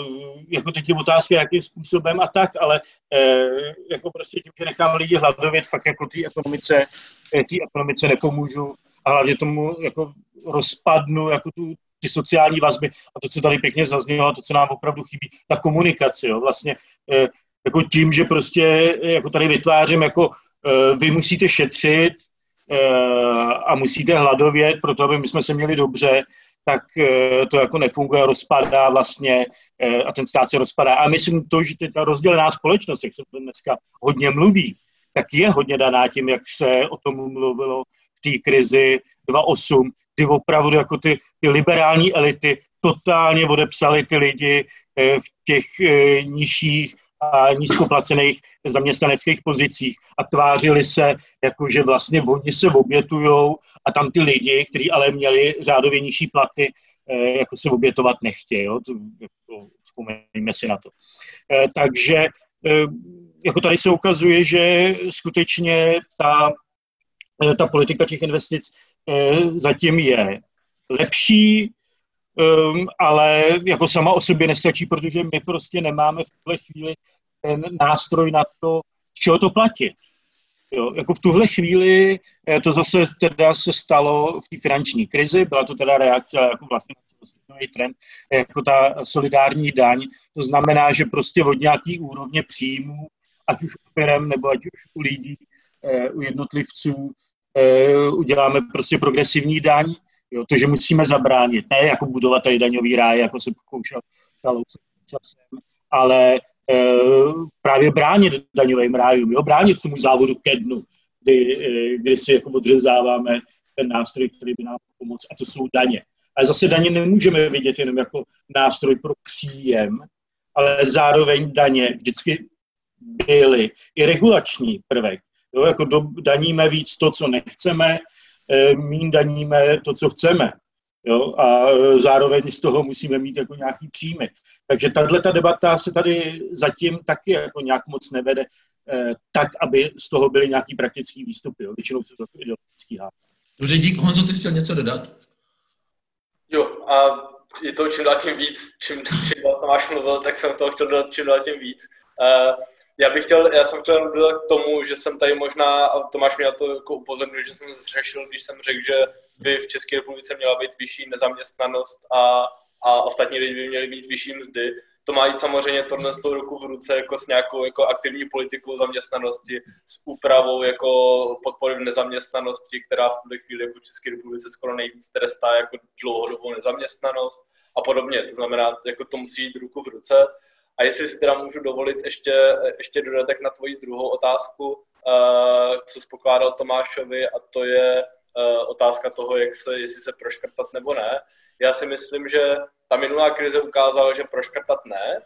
[SPEAKER 4] jako teď je otázka, jakým způsobem a tak, ale eh, jako prostě tím, že nechám lidi hladovět, fakt jako té ekonomice, eh, té ekonomice nepomůžu a hlavně tomu jako rozpadnu jako tu ty sociální vazby a to, co tady pěkně zaznělo, to, co nám opravdu chybí, ta komunikace, jo, vlastně eh, jako tím, že prostě eh, jako tady vytvářím, jako eh, vy musíte šetřit a musíte hladovět pro to, aby my jsme se měli dobře, tak to jako nefunguje, rozpadá vlastně a ten stát se rozpadá. A myslím to, že ta rozdělená společnost, jak se to dneska hodně mluví, tak je hodně daná tím, jak se o tom mluvilo v té krizi 2.8, kdy opravdu jako ty, ty liberální elity totálně odepsali ty lidi eh, v těch eh, nižších a nízkoplacených zaměstnaneckých pozicích a tvářili se, jako že vlastně oni se obětujou a tam ty lidi, kteří ale měli řádově nižší platy, eh, jako se obětovat nechtějí. Jo? Jako, vzpomeňme si na to. Takže jako tady se ukazuje, že skutečně ta, ta politika těch investic zatím je lepší, um, ale jako sama o sobě nestačí, protože my prostě nemáme v tuhle chvíli ten nástroj na to, čeho to platit. Jo, jako v tuhle chvíli e, to zase teda se stalo v té finanční krizi, byla to teda reakce jako vlastně celosvětový trend, jako ta solidární daň. To znamená, že prostě od nějaký úrovně příjmů, ať už u firm nebo ať už u lidí, e, u jednotlivců, uděláme prostě progresivní daň, jo, to, že musíme zabránit, ne jako budovat tady daňový ráj, jako se pokoušel časem, ale uh, právě bránit daňovým rájům, jo, bránit tomu závodu ke dnu, kdy, uh, kdy si jako odřezáváme ten nástroj, který by nám pomoct, a to jsou daně. Ale zase daně nemůžeme vidět jenom jako nástroj pro příjem, ale zároveň daně vždycky byly i regulační prvek. Jo, jako do, daníme víc to, co nechceme, e, mín daníme to, co chceme. Jo, a e, zároveň z toho musíme mít jako nějaký příjmy. Takže tahle ta debata se tady zatím taky jako nějak moc nevede e, tak, aby z toho byly nějaký praktický výstupy. Jo. Většinou jsou to ideologický hádky.
[SPEAKER 1] Dobře, dík. Honzo, ty jsi chtěl něco dodat?
[SPEAKER 3] Jo, a je to čím dál tím víc, čím, čím dál Tomáš mluvil, tak jsem toho chtěl dodat čím dál tím víc. Uh, já bych chtěl, já jsem chtěl dodat k tomu, že jsem tady možná, a Tomáš mě na to jako upozornil, že jsem zřešil, když jsem řekl, že by v České republice měla být vyšší nezaměstnanost a, a ostatní lidi by měli mít vyšší mzdy. To má jít samozřejmě tohle z toho ruku v ruce jako s nějakou jako aktivní politikou zaměstnanosti, s úpravou jako podpory v nezaměstnanosti, která v tuhle chvíli jako v České republice skoro nejvíc trestá jako dlouhodobou nezaměstnanost a podobně. To znamená, jako to musí jít ruku v ruce. A jestli si teda můžu dovolit ještě, ještě dodatek na tvoji druhou otázku, uh, co spokládal Tomášovi, a to je uh, otázka toho, jak se, jestli se proškrtat nebo ne. Já si myslím, že ta minulá krize ukázala, že proškrtat ne,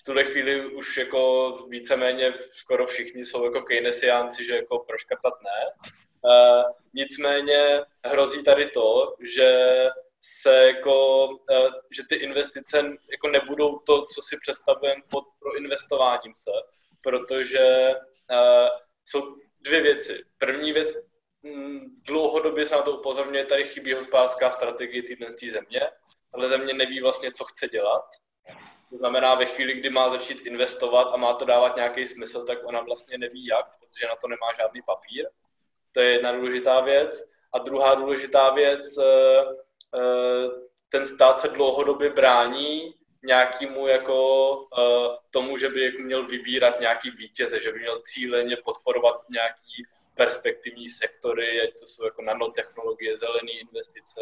[SPEAKER 3] v tuhle chvíli už jako víceméně skoro všichni jsou jako keynesiánci, že jako proškrtat ne. Uh, nicméně hrozí tady to, že se jako, uh, že ty investice jako nebudou to, co si představujeme pod proinvestováním se, protože uh, jsou dvě věci. První věc, hm, dlouhodobě se na to upozorňuje, tady chybí hospodářská strategie této země, ale země neví vlastně, co chce dělat to znamená, ve chvíli, kdy má začít investovat a má to dávat nějaký smysl, tak ona vlastně neví jak, protože na to nemá žádný papír. To je jedna důležitá věc. A druhá důležitá věc, eh, eh, ten stát se dlouhodobě brání nějakému jako eh, tomu, že by jako měl vybírat nějaký vítěze, že by měl cíleně podporovat nějaký perspektivní sektory, ať to jsou jako nanotechnologie, zelené investice,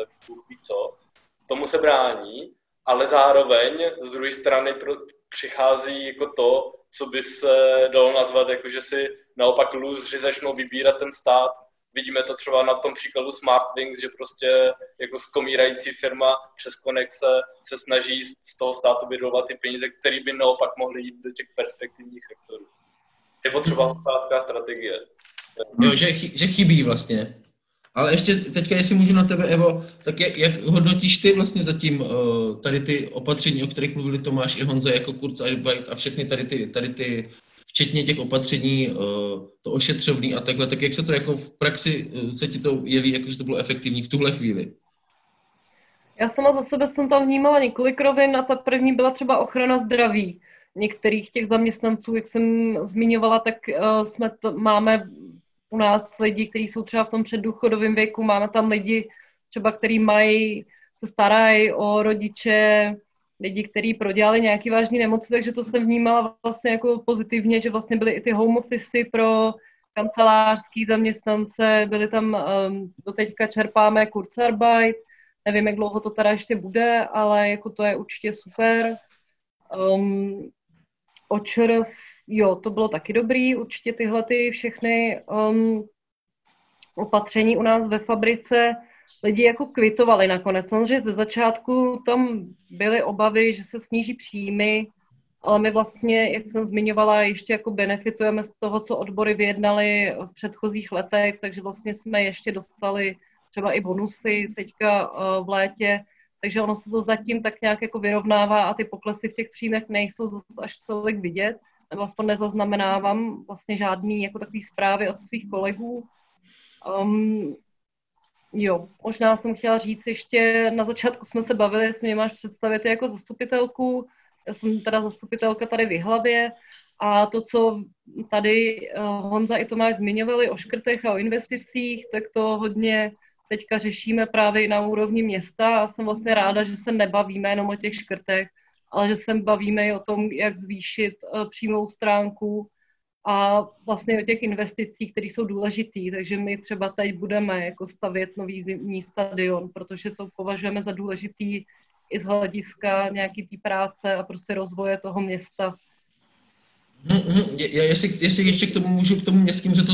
[SPEAKER 3] ví co. Tomu se brání ale zároveň z druhé strany přichází jako to, co by se dalo nazvat, jako že si naopak lůzři začnou vybírat ten stát. Vidíme to třeba na tom příkladu Smartwings, že prostě jako skomírající firma přes Konexe se snaží z toho státu vydovat ty peníze, které by naopak mohly jít do těch perspektivních sektorů. Je potřeba hospodářská strategie.
[SPEAKER 1] Jo, že, že chybí vlastně. Ale ještě teďka, jestli můžu na tebe, Evo, tak jak, jak hodnotíš ty vlastně zatím uh, tady ty opatření, o kterých mluvili Tomáš i Honza, jako Kurzarbeit a všechny tady ty, tady ty včetně těch opatření, uh, to ošetřovný a takhle, tak jak se to jako v praxi, uh, se ti to jeví, jako že to bylo efektivní v tuhle chvíli?
[SPEAKER 2] Já sama za sebe jsem tam vnímala několik rovin a ta první byla třeba ochrana zdraví některých těch zaměstnanců, jak jsem zmiňovala, tak uh, jsme to, máme u nás lidi, kteří jsou třeba v tom předdůchodovém věku, máme tam lidi třeba, kteří mají, se starají o rodiče, lidi, kteří prodělali nějaký vážný nemoci, takže to jsem vnímala vlastně jako pozitivně, že vlastně byly i ty home office pro kancelářský zaměstnance, byly tam, um, do teďka čerpáme Kurzarbeit, nevím, jak dlouho to teda ještě bude, ale jako to je určitě super. Um, očr, jo, to bylo taky dobrý, určitě tyhle ty všechny um, opatření u nás ve fabrice lidi jako kvitovali nakonec. Samozřejmě ze začátku tam byly obavy, že se sníží příjmy, ale my vlastně, jak jsem zmiňovala, ještě jako benefitujeme z toho, co odbory vyjednali v předchozích letech, takže vlastně jsme ještě dostali třeba i bonusy teďka uh, v létě, takže ono se to zatím tak nějak jako vyrovnává a ty poklesy v těch příjmech nejsou zase až tolik vidět, nebo aspoň nezaznamenávám vlastně žádný jako takový zprávy od svých kolegů. Um, jo, možná jsem chtěla říct ještě, na začátku jsme se bavili, jestli mě máš představit jako zastupitelku, já jsem teda zastupitelka tady v Jihlavě a to, co tady uh, Honza i Tomáš zmiňovali o škrtech a o investicích, tak to hodně teďka řešíme právě na úrovni města. A jsem vlastně ráda, že se nebavíme jenom o těch škrtech, ale že se bavíme i o tom, jak zvýšit uh, přímou stránku a vlastně o těch investicích, které jsou důležité. Takže my třeba teď budeme jako stavět nový zimní stadion, protože to považujeme za důležitý i z hlediska nějaký té práce a prostě rozvoje toho města.
[SPEAKER 1] Mm-hmm. Já, jestli, jestli ještě k tomu můžu, k tomu městským, že to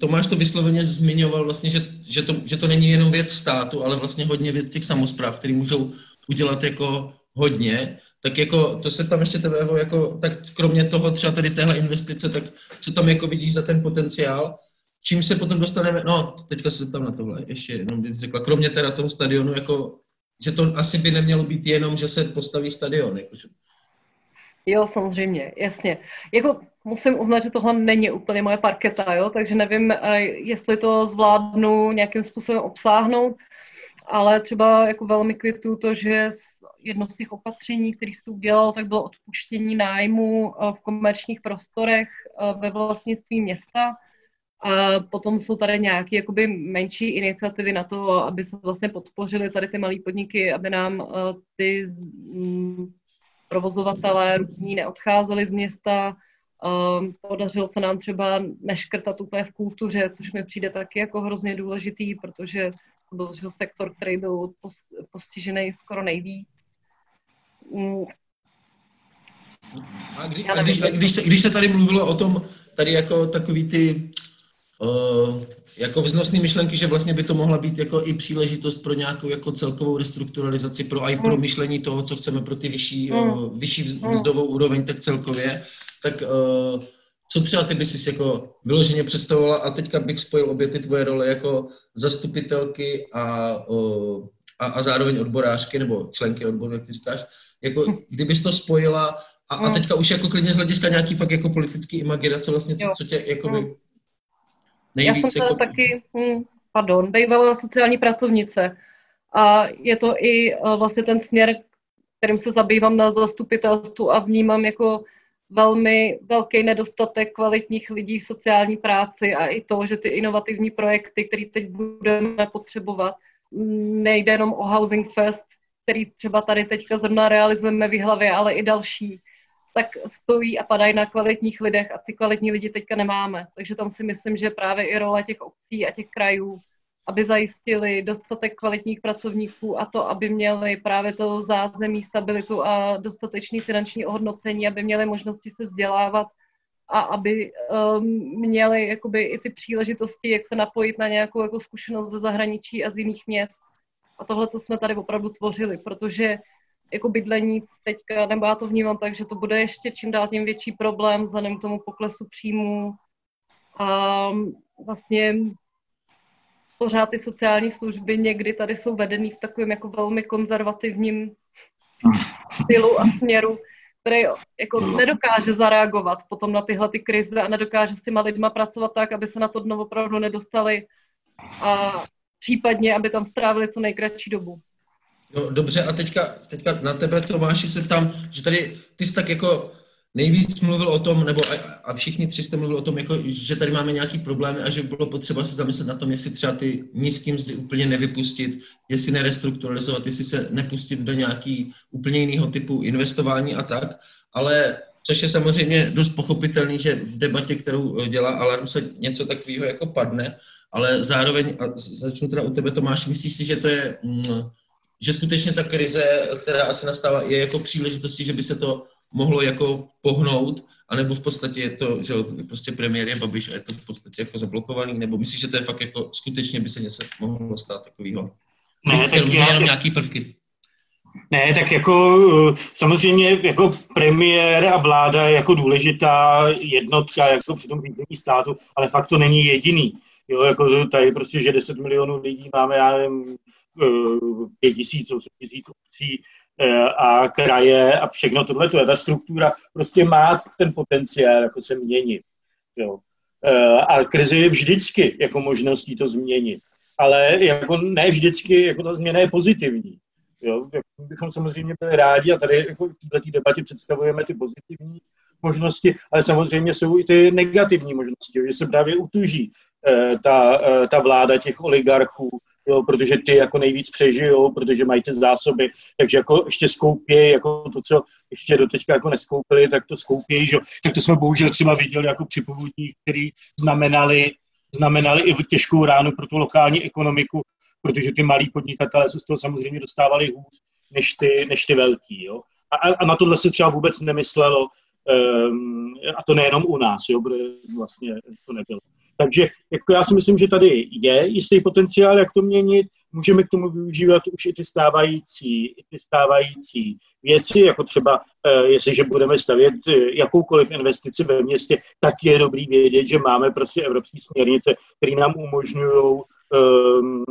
[SPEAKER 1] Tomáš to vysloveně zmiňoval, vlastně, že, že, to, že to není jenom věc státu, ale vlastně hodně věc těch samozpráv, které můžou udělat jako hodně, tak jako to se tam ještě tebe, jako, tak kromě toho třeba tady téhle investice, tak co tam jako vidíš za ten potenciál, čím se potom dostaneme, no teďka se tam na tohle, ještě jenom bych řekla, kromě teda toho stadionu, jako, že to asi by nemělo být jenom, že se postaví stadion, jako,
[SPEAKER 2] Jo, samozřejmě, jasně. Jako musím uznat, že tohle není úplně moje parketa, jo, takže nevím, eh, jestli to zvládnu nějakým způsobem obsáhnout, ale třeba jako velmi kvitu to, že jedno z těch opatření, které jste udělal, tak bylo odpuštění nájmu eh, v komerčních prostorech eh, ve vlastnictví města. A potom jsou tady nějaké jakoby menší iniciativy na to, aby se vlastně podpořili tady ty malé podniky, aby nám ty mm, provozovatelé různí neodcházeli z města. Um, podařilo se nám třeba neškrtat úplně v kultuře, což mi přijde taky jako hrozně důležitý, protože to byl sektor, který byl postižený skoro nejvíc.
[SPEAKER 1] Mm. A, kdy, a, když, když, se, když se tady mluvilo o tom, tady jako takový ty uh, jako vznosné myšlenky, že vlastně by to mohla být jako i příležitost pro nějakou jako celkovou restrukturalizaci, pro i pro mm. myšlení toho, co chceme pro ty vyšší, uh, vyšší mzdovou úroveň, tak celkově, tak uh, co třeba ty bys si jako vyloženě představovala? A teďka bych spojil obě ty tvoje role jako zastupitelky a, a, a zároveň odborářky nebo členky odboru, jak ty říkáš, jako hm. kdybys to spojila a, a hm. teďka už jako klidně z hlediska nějaký fakt jako politický imaginace vlastně, co, co tě jako by
[SPEAKER 2] nejvíc... Já jsem jako... taky, hm, pardon, bývala sociální pracovnice. A je to i uh, vlastně ten směr, kterým se zabývám na zastupitelstvu a vnímám jako velmi velký nedostatek kvalitních lidí v sociální práci a i to, že ty inovativní projekty, které teď budeme potřebovat, nejde jenom o Housing Fest, který třeba tady teďka zrovna realizujeme v hlavě, ale i další, tak stojí a padají na kvalitních lidech a ty kvalitní lidi teďka nemáme. Takže tam si myslím, že právě i role těch obcí a těch krajů, aby zajistili dostatek kvalitních pracovníků a to, aby měli právě to zázemí, stabilitu a dostatečný finanční ohodnocení, aby měli možnosti se vzdělávat a aby um, měli jakoby i ty příležitosti, jak se napojit na nějakou jako zkušenost ze zahraničí a z jiných měst. A tohle to jsme tady opravdu tvořili, protože jako bydlení teďka, nebo já to vnímám tak, že to bude ještě čím dál tím větší problém vzhledem k tomu poklesu příjmů. A vlastně pořád ty sociální služby někdy tady jsou vedený v takovém jako velmi konzervativním stylu a směru, který jako nedokáže zareagovat potom na tyhle ty krize a nedokáže s těma lidma pracovat tak, aby se na to dno opravdu nedostali a případně, aby tam strávili co nejkratší dobu.
[SPEAKER 1] No, dobře, a teďka, teďka na tebe, Tomáši, se tam, že tady ty jsi tak jako nejvíc mluvil o tom, nebo a, všichni tři jste mluvili o tom, jako, že tady máme nějaký problémy a že bylo potřeba se zamyslet na tom, jestli třeba ty nízký mzdy úplně nevypustit, jestli nerestrukturalizovat, jestli se nepustit do nějaký úplně jiného typu investování a tak. Ale což je samozřejmě dost pochopitelný, že v debatě, kterou dělá Alarm, se něco takového jako padne, ale zároveň, a začnu teda u tebe Tomáš, myslíš si, že to je, mm, že skutečně ta krize, která asi nastává, je jako příležitosti, že by se to mohlo jako pohnout, anebo v podstatě je to, že prostě premiér je Babiš a je to v podstatě jako zablokovaný, nebo myslíš, že to je fakt jako skutečně by se něco mohlo stát takového? Ne, tak já, jenom nějaký prvky.
[SPEAKER 4] Ne, tak jako samozřejmě jako premiér a vláda je jako důležitá jednotka jako při tom řízení státu, ale fakt to není jediný. Jo, jako tady prostě, že 10 milionů lidí máme, já nevím, 5 tisíc, 8 tisíc obcí, Eh, a kraje a všechno tohle, ta struktura prostě má ten potenciál jako se měnit. Jo. Eh, a krize je vždycky jako možností to změnit. Ale jako ne vždycky jako ta změna je pozitivní. Jo. Bychom samozřejmě byli rádi a tady jako v této debatě představujeme ty pozitivní možnosti, ale samozřejmě jsou i ty negativní možnosti, že se právě utuží eh, ta, ta vláda těch oligarchů, jo, protože ty jako nejvíc přežijou, protože mají ty zásoby, takže jako ještě skoupějí jako to, co ještě do teďka jako neskoupili, tak to skoupějí, že? tak to jsme bohužel třeba viděli jako při povodních, který znamenali, znamenali i těžkou ránu pro tu lokální ekonomiku, protože ty malí podnikatelé se z toho samozřejmě dostávali hůř než ty, než ty velký. Jo? A, a na tohle se třeba vůbec nemyslelo, um, a to nejenom u nás, jo, protože vlastně to nebylo. Takže jako já si myslím, že tady je jistý potenciál, jak to měnit. Můžeme k tomu využívat už i ty stávající, i ty stávající věci, jako třeba, eh, jestliže budeme stavět eh, jakoukoliv investici ve městě, tak je dobrý vědět, že máme prostě evropské směrnice, které nám umožňují um,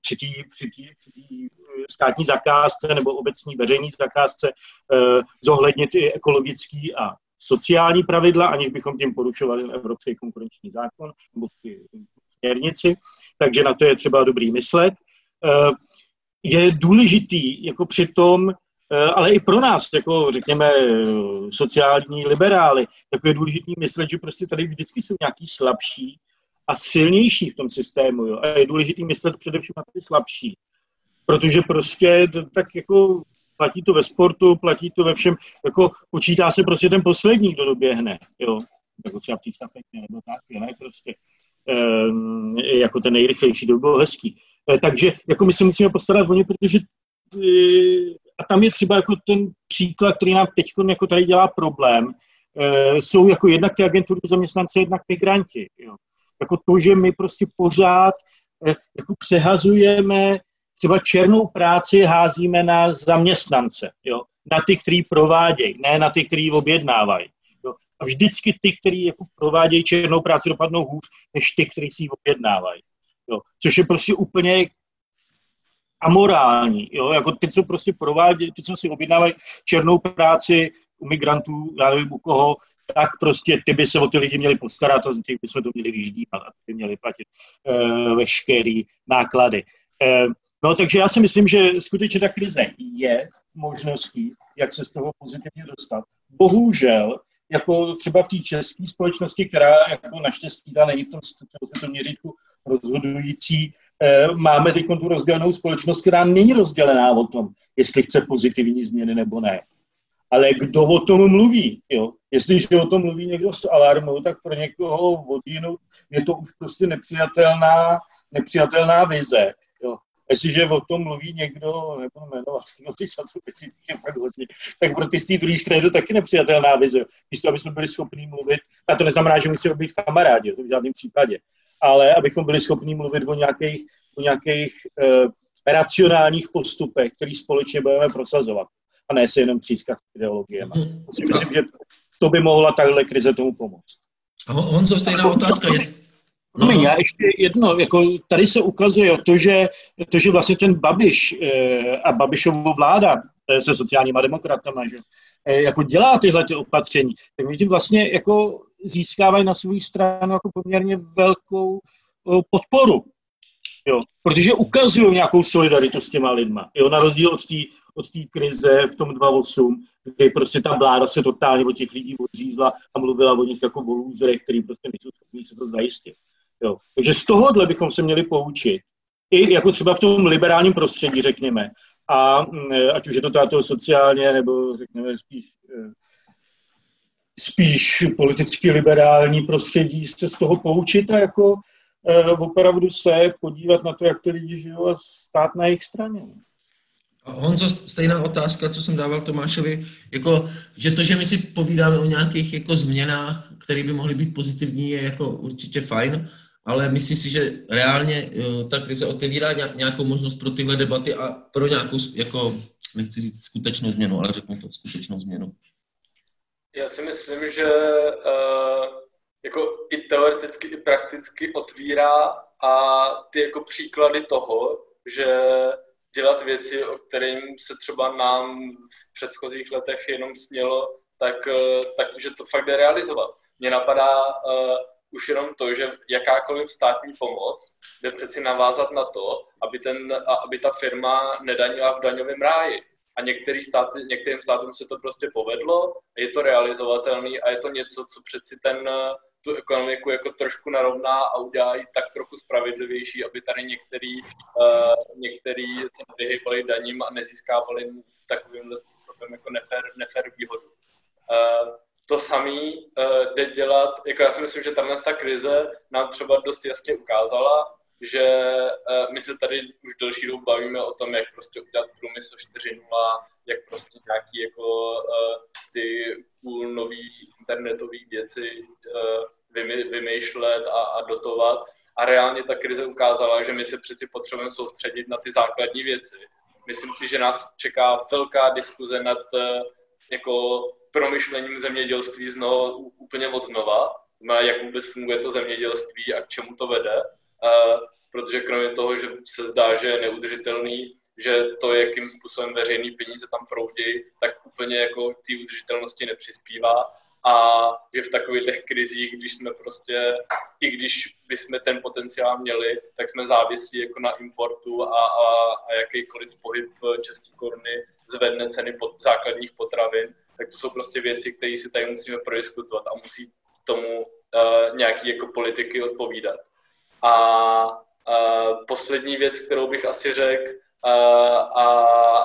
[SPEAKER 4] při té při tý, při tý státní zakázce nebo obecní veřejné zakázce uh, zohlednit i ekologický a sociální pravidla, aniž bychom tím porušovali evropský konkurenční zákon nebo směrnici, takže na to je třeba dobrý myslet. Eh, je důležitý jako přitom, eh, ale i pro nás, jako řekněme sociální liberály, tak je důležitý myslet, že prostě tady vždycky jsou nějaký slabší a silnější v tom systému. Jo? A je důležitý myslet především na ty slabší. Protože prostě tak jako platí to ve sportu, platí to ve všem, jako počítá se prostě ten poslední, kdo doběhne, jo, jako třeba v té nebo tak, ne, prostě um, jako ten nejrychlejší, to bylo hezký. E, takže jako my se musíme postarat o ně, protože e, a tam je třeba jako ten příklad, který nám teď jako tady dělá problém, e, jsou jako jednak ty agentury zaměstnance, jednak migranti. Jo. jako to, že my prostě pořád eh, jako přehazujeme třeba černou práci házíme na zaměstnance, jo? na ty, kteří provádějí, ne na ty, kteří objednávají. Jo? A vždycky ty, kteří jako provádějí černou práci, dopadnou hůř, než ty, kteří si ji objednávají. Jo? Což je prostě úplně amorální. Jo? Jako ty, co prostě provádějí, ty, co si objednávají černou práci u migrantů, já nevím u koho, tak prostě ty by se o ty lidi měli postarat a ty by jsme to měli vyždímat a ty by měli platit uh, veškeré náklady. Uh, No, takže já si myslím, že skutečně ta krize je možností, jak se z toho pozitivně dostat. Bohužel, jako třeba v té české společnosti, která jako naštěstí ta není v tom celosvětovém měřítku rozhodující, eh, máme teď tu rozdělenou společnost, která není rozdělená o tom, jestli chce pozitivní změny nebo ne. Ale kdo o tom mluví? Jo? Jestliže o tom mluví někdo s alarmou, tak pro někoho odjinout je to už prostě nepřijatelná, nepřijatelná vize. Jestliže o tom mluví někdo, nebo jmenovat, no ty časopisy je fakt hodně, tak pro ty z té druhé strany to taky nepřijatelná vize. Místo, aby jsme byli schopni mluvit, a to neznamená, že musíme být kamarádi, to v žádném případě, ale abychom byli schopni mluvit o nějakých, o nějakých uh, racionálních postupech, který společně budeme prosazovat a ne se jenom třískat ideologiemi. Mm. Myslím, že to by mohla tahle krize tomu pomoct.
[SPEAKER 1] Honzo, stejná otázka. Je,
[SPEAKER 4] No, já ještě jedno, jako tady se ukazuje to, že, to, že vlastně ten Babiš e, a Babišovo vláda e, se sociálníma demokratama, že, e, jako dělá tyhle ty opatření, tak tím vlastně jako získávají na svou stranu jako poměrně velkou podporu. Jo, protože ukazují nějakou solidaritu s těma lidma. Jo, na rozdíl od té od krize v tom 2008, kdy prostě ta vláda se totálně od těch lidí odřízla a mluvila o nich jako o lůzrech, který prostě nejsou schopni se to zajistit. Jo. Takže z tohohle bychom se měli poučit. I jako třeba v tom liberálním prostředí, řekněme. A mm, ať už je to tato sociálně, nebo řekněme spíš, eh, spíš politicky liberální prostředí, se z toho poučit a jako eh, opravdu se podívat na to, jak ty lidi žijou a stát na jejich straně.
[SPEAKER 1] Honzo, stejná otázka, co jsem dával Tomášovi, jako, že to, že my si povídáme o nějakých jako změnách, které by mohly být pozitivní, je jako určitě fajn, ale myslím si, že reálně uh, ta krize otevírá nějakou možnost pro tyhle debaty a pro nějakou, jako, nechci říct skutečnou změnu, ale řeknu to skutečnou změnu.
[SPEAKER 3] Já si myslím, že uh, jako i teoreticky, i prakticky otvírá a ty jako příklady toho, že dělat věci, o kterým se třeba nám v předchozích letech jenom snělo, tak, uh, tak že to fakt jde realizovat. Mně napadá uh, už jenom to, že jakákoliv státní pomoc jde přeci navázat na to, aby, ten, aby ta firma nedanila v daňovém ráji. A některý státy, některým státům se to prostě povedlo, je to realizovatelný a je to něco, co přeci ten, tu ekonomiku jako trošku narovná a udělá ji tak trochu spravedlivější, aby tady některý, uh, některý se vyhýbali daním a nezískávali takovým způsobem jako nefer, nefer výhodu. Uh, to samé uh, jde dělat, jako já si myslím, že tahle ta krize nám třeba dost jasně ukázala, že uh, my se tady už delší dobu bavíme o tom, jak prostě udělat průmysl 4.0, jak prostě nějaký jako uh, ty cool nový internetové věci vymýšlet a, a dotovat. A reálně ta krize ukázala, že my se přeci potřebujeme soustředit na ty základní věci. Myslím si, že nás čeká velká diskuze nad jako promyšlením zemědělství znovu, úplně od znova, jak vůbec funguje to zemědělství a k čemu to vede, protože kromě toho, že se zdá, že je neudržitelný, že to, jakým způsobem veřejný peníze tam proudí, tak úplně jako té udržitelnosti nepřispívá. A že v takových těch krizích, když jsme prostě, i když bychom ten potenciál měli, tak jsme závislí jako na importu a, a, a jakýkoliv pohyb české koruny zvedne ceny pod, základních potravin, tak to jsou prostě věci, které si tady musíme prodiskutovat a musí tomu uh, nějaký jako politiky odpovídat. A uh, poslední věc, kterou bych asi řekl, uh, a,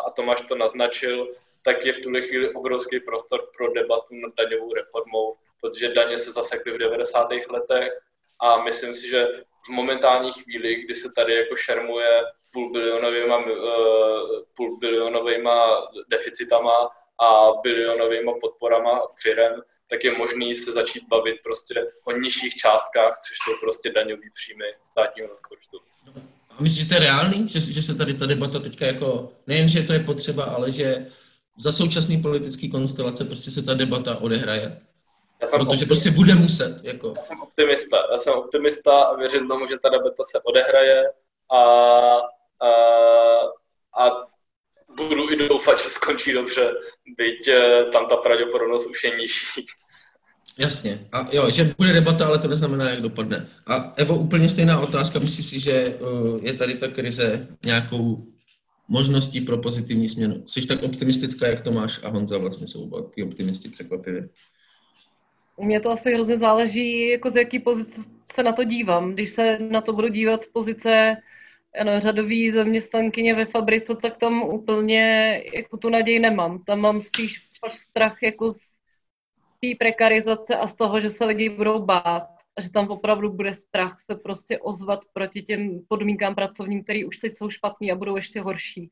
[SPEAKER 3] a Tomáš to naznačil, tak je v tuhle chvíli obrovský prostor pro debatu nad daňovou reformou, protože daně se zasekly v 90. letech a myslím si, že v momentální chvíli, kdy se tady jako šermuje půl bilionovýma, půl bilionovýma deficitama a bilionovými podporama firem, tak je možný se začít bavit prostě o nižších částkách, což jsou prostě daňový příjmy státního rozpočtu.
[SPEAKER 1] A myslíš, že to je reálný, že, že se tady ta debata teďka jako, nejen, že to je potřeba, ale že za současný politický konstelace prostě se ta debata odehraje? Já jsem Protože prostě bude muset. Jako.
[SPEAKER 3] Já jsem optimista. Já jsem optimista a věřím tomu, že ta debata se odehraje a, a, a budu i doufat, že skončí dobře, byť eh, tam ta pravděpodobnost už je nižší.
[SPEAKER 1] Jasně. A jo, že bude debata, ale to neznamená, jak dopadne. A Evo, úplně stejná otázka. Myslíš si, že eh, je tady ta krize nějakou možností pro pozitivní směnu? Jsi tak optimistická, jak Tomáš a Honza vlastně jsou taky optimisti překvapivě.
[SPEAKER 2] Mně to asi hrozně záleží, jako z jaký pozice se na to dívám. Když se na to budu dívat z pozice ano, řadový zaměstnankyně ve fabrice, tak tam úplně jako tu naději nemám. Tam mám spíš fakt strach jako z té prekarizace a z toho, že se lidi budou bát a že tam opravdu bude strach se prostě ozvat proti těm podmínkám pracovním, které už teď jsou špatný a budou ještě horší.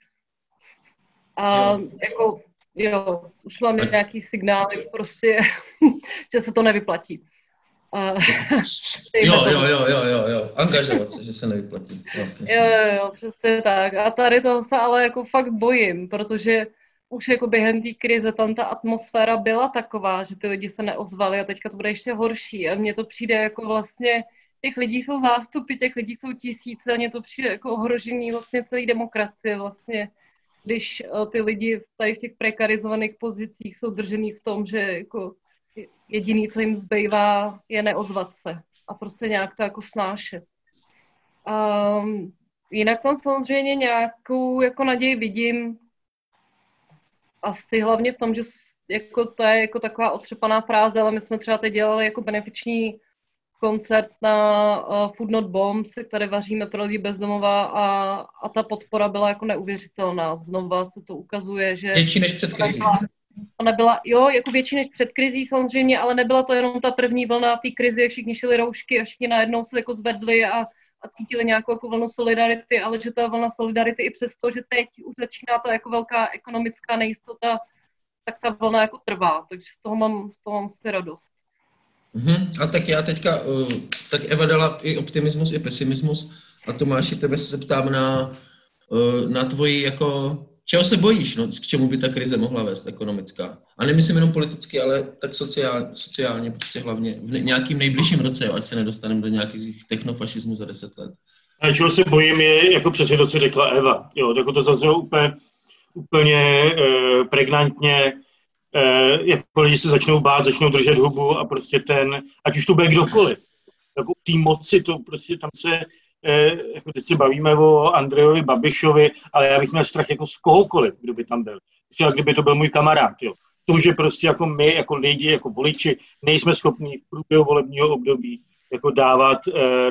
[SPEAKER 2] A jo. jako, jo, už mám nějaký signály prostě, že se to nevyplatí.
[SPEAKER 1] A, jo, jo, jo, jo, jo, jo, angažovat se, že se nevyplatí.
[SPEAKER 2] Jo, jo, jo, jo, přesně tak. A tady toho se ale jako fakt bojím, protože už jako během té krize tam ta atmosféra byla taková, že ty lidi se neozvali a teďka to bude ještě horší. A mně to přijde jako vlastně, těch lidí jsou zástupy, těch lidí jsou tisíce a mně to přijde jako ohrožení vlastně celé demokracie vlastně když eh, ty lidi tady v těch prekarizovaných pozicích jsou držený v tom, že jako jediný, co jim zbývá, je neozvat se a prostě nějak to jako snášet. Um, jinak tam samozřejmě nějakou jako naději vidím, asi hlavně v tom, že jako to je jako taková otřepaná fráze, ale my jsme třeba teď dělali jako benefiční koncert na uh, Food Not Bombs, které vaříme pro lidi bezdomova a, a ta podpora byla jako neuvěřitelná. Znova se to ukazuje, že...
[SPEAKER 1] Větší než před krizí.
[SPEAKER 2] Ona byla, jo, jako větší než před krizí samozřejmě, ale nebyla to jenom ta první vlna v té krizi, jak všichni šili roušky a všichni najednou se jako zvedli a, a cítili nějakou jako vlnu solidarity, ale že ta vlna solidarity i přesto, že teď už začíná ta jako velká ekonomická nejistota, tak ta vlna jako trvá, takže z toho mám, z toho mám si radost.
[SPEAKER 1] Mm-hmm. A tak já teďka, uh, tak Eva dala i optimismus, i pesimismus a Tomáši, tebe se zeptám na, uh, na tvoji jako, čeho se bojíš, no, k čemu by ta krize mohla vést ekonomická. A nemyslím jenom politicky, ale tak sociálně, sociálně prostě hlavně v nějakým nejbližším roce, jo, ať se nedostaneme do nějakých technofašismů za deset let.
[SPEAKER 4] A čeho se bojím je, jako přesně to, co řekla Eva. Jo, jako to zaznělo úplně, úplně uh, pregnantně, eh, jako lidi se začnou bát, začnou držet hubu a prostě ten, ať už to bude kdokoliv, jako té moci, to prostě tam se, jako teď se bavíme o Andrejovi Babišovi, ale já bych měl strach jako z kohokoliv, kdo by tam byl. Třeba kdyby to byl můj kamarád, jo. To, že prostě jako my, jako lidi, jako voliči, nejsme schopní v průběhu volebního období jako dávat eh,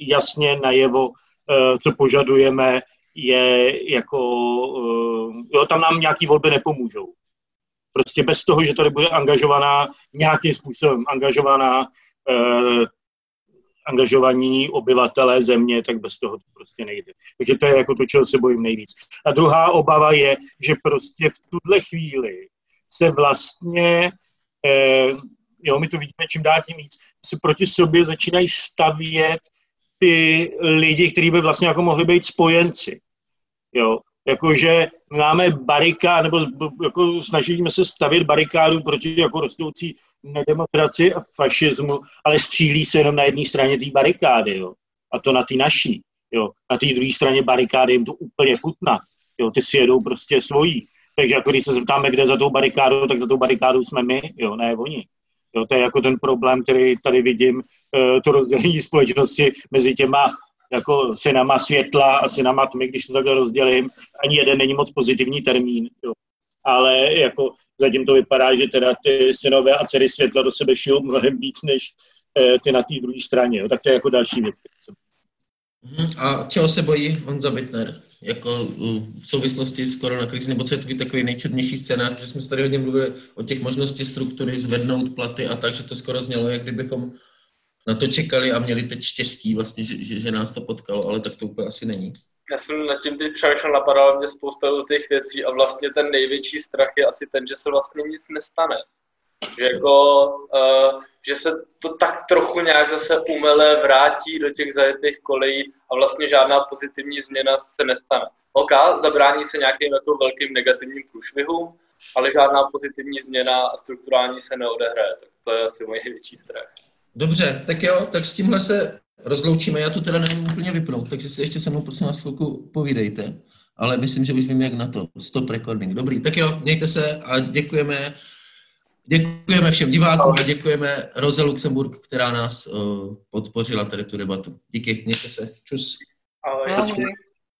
[SPEAKER 4] jasně najevo, eh, co požadujeme, je jako, eh, jo, tam nám nějaký volby nepomůžou. Prostě bez toho, že tady bude angažovaná nějakým způsobem, angažovaná eh, angažovaní obyvatelé země, tak bez toho to prostě nejde. Takže to je jako to, čeho se bojím nejvíc. A druhá obava je, že prostě v tuhle chvíli se vlastně, eh, jo, my to vidíme čím dál tím víc, se proti sobě začínají stavět ty lidi, kteří by vlastně jako mohli být spojenci. Jo, jakože máme barikád, nebo jako snažíme se stavět barikádu proti jako rostoucí nedemokracii a fašismu, ale střílí se jenom na jedné straně té barikády, jo. A to na té naší, jo. Na té druhé straně barikády jim to úplně chutná, jo. Ty si jedou prostě svojí. Takže jako když se zeptáme, kde za tou barikádou, tak za tou barikádou jsme my, jo, ne oni. Jo, to je jako ten problém, který tady vidím, eh, to rozdělení společnosti mezi těma jako synama světla a synama tmy, když to takhle rozdělím, ani jeden není moc pozitivní termín. Jo. Ale jako zatím to vypadá, že teda ty synové a dcery světla do sebe šijou mnohem víc, než eh, ty na té druhé straně. Jo. Tak to je jako další věc.
[SPEAKER 1] Mhm. A čeho se bojí Honza Bittner? Jako v souvislosti s koronakrizí, nebo co je tvůj takový nejčernější scénář, že jsme tady hodně mluvili o těch možností struktury, zvednout platy a tak, že to skoro znělo, jak kdybychom na to čekali a měli teď štěstí vlastně, že, že, že nás to potkalo, ale tak to úplně asi není.
[SPEAKER 3] Já jsem nad tím teď přemýšlel, napadalo mě spousta těch věcí a vlastně ten největší strach je asi ten, že se vlastně nic nestane. Že jako, uh, že se to tak trochu nějak zase umele vrátí do těch zajetých kolejí a vlastně žádná pozitivní změna se nestane. OK, zabrání se nějakým jako velkým negativním průšvihům, ale žádná pozitivní změna a strukturální se neodehraje. Tak to je asi můj největší strach.
[SPEAKER 1] Dobře, tak jo, tak s tímhle se rozloučíme. Já to teda nevím úplně vypnout, takže si ještě se mnou prosím vás chvilku povídejte. Ale myslím, že už vím, jak na to. Stop recording. Dobrý, tak jo, mějte se a děkujeme. Děkujeme všem divákům a děkujeme Roze Luxemburg, která nás uh, podpořila tady tu debatu. Díky, mějte se. Čus.
[SPEAKER 3] Ahoj.
[SPEAKER 2] Ahoj.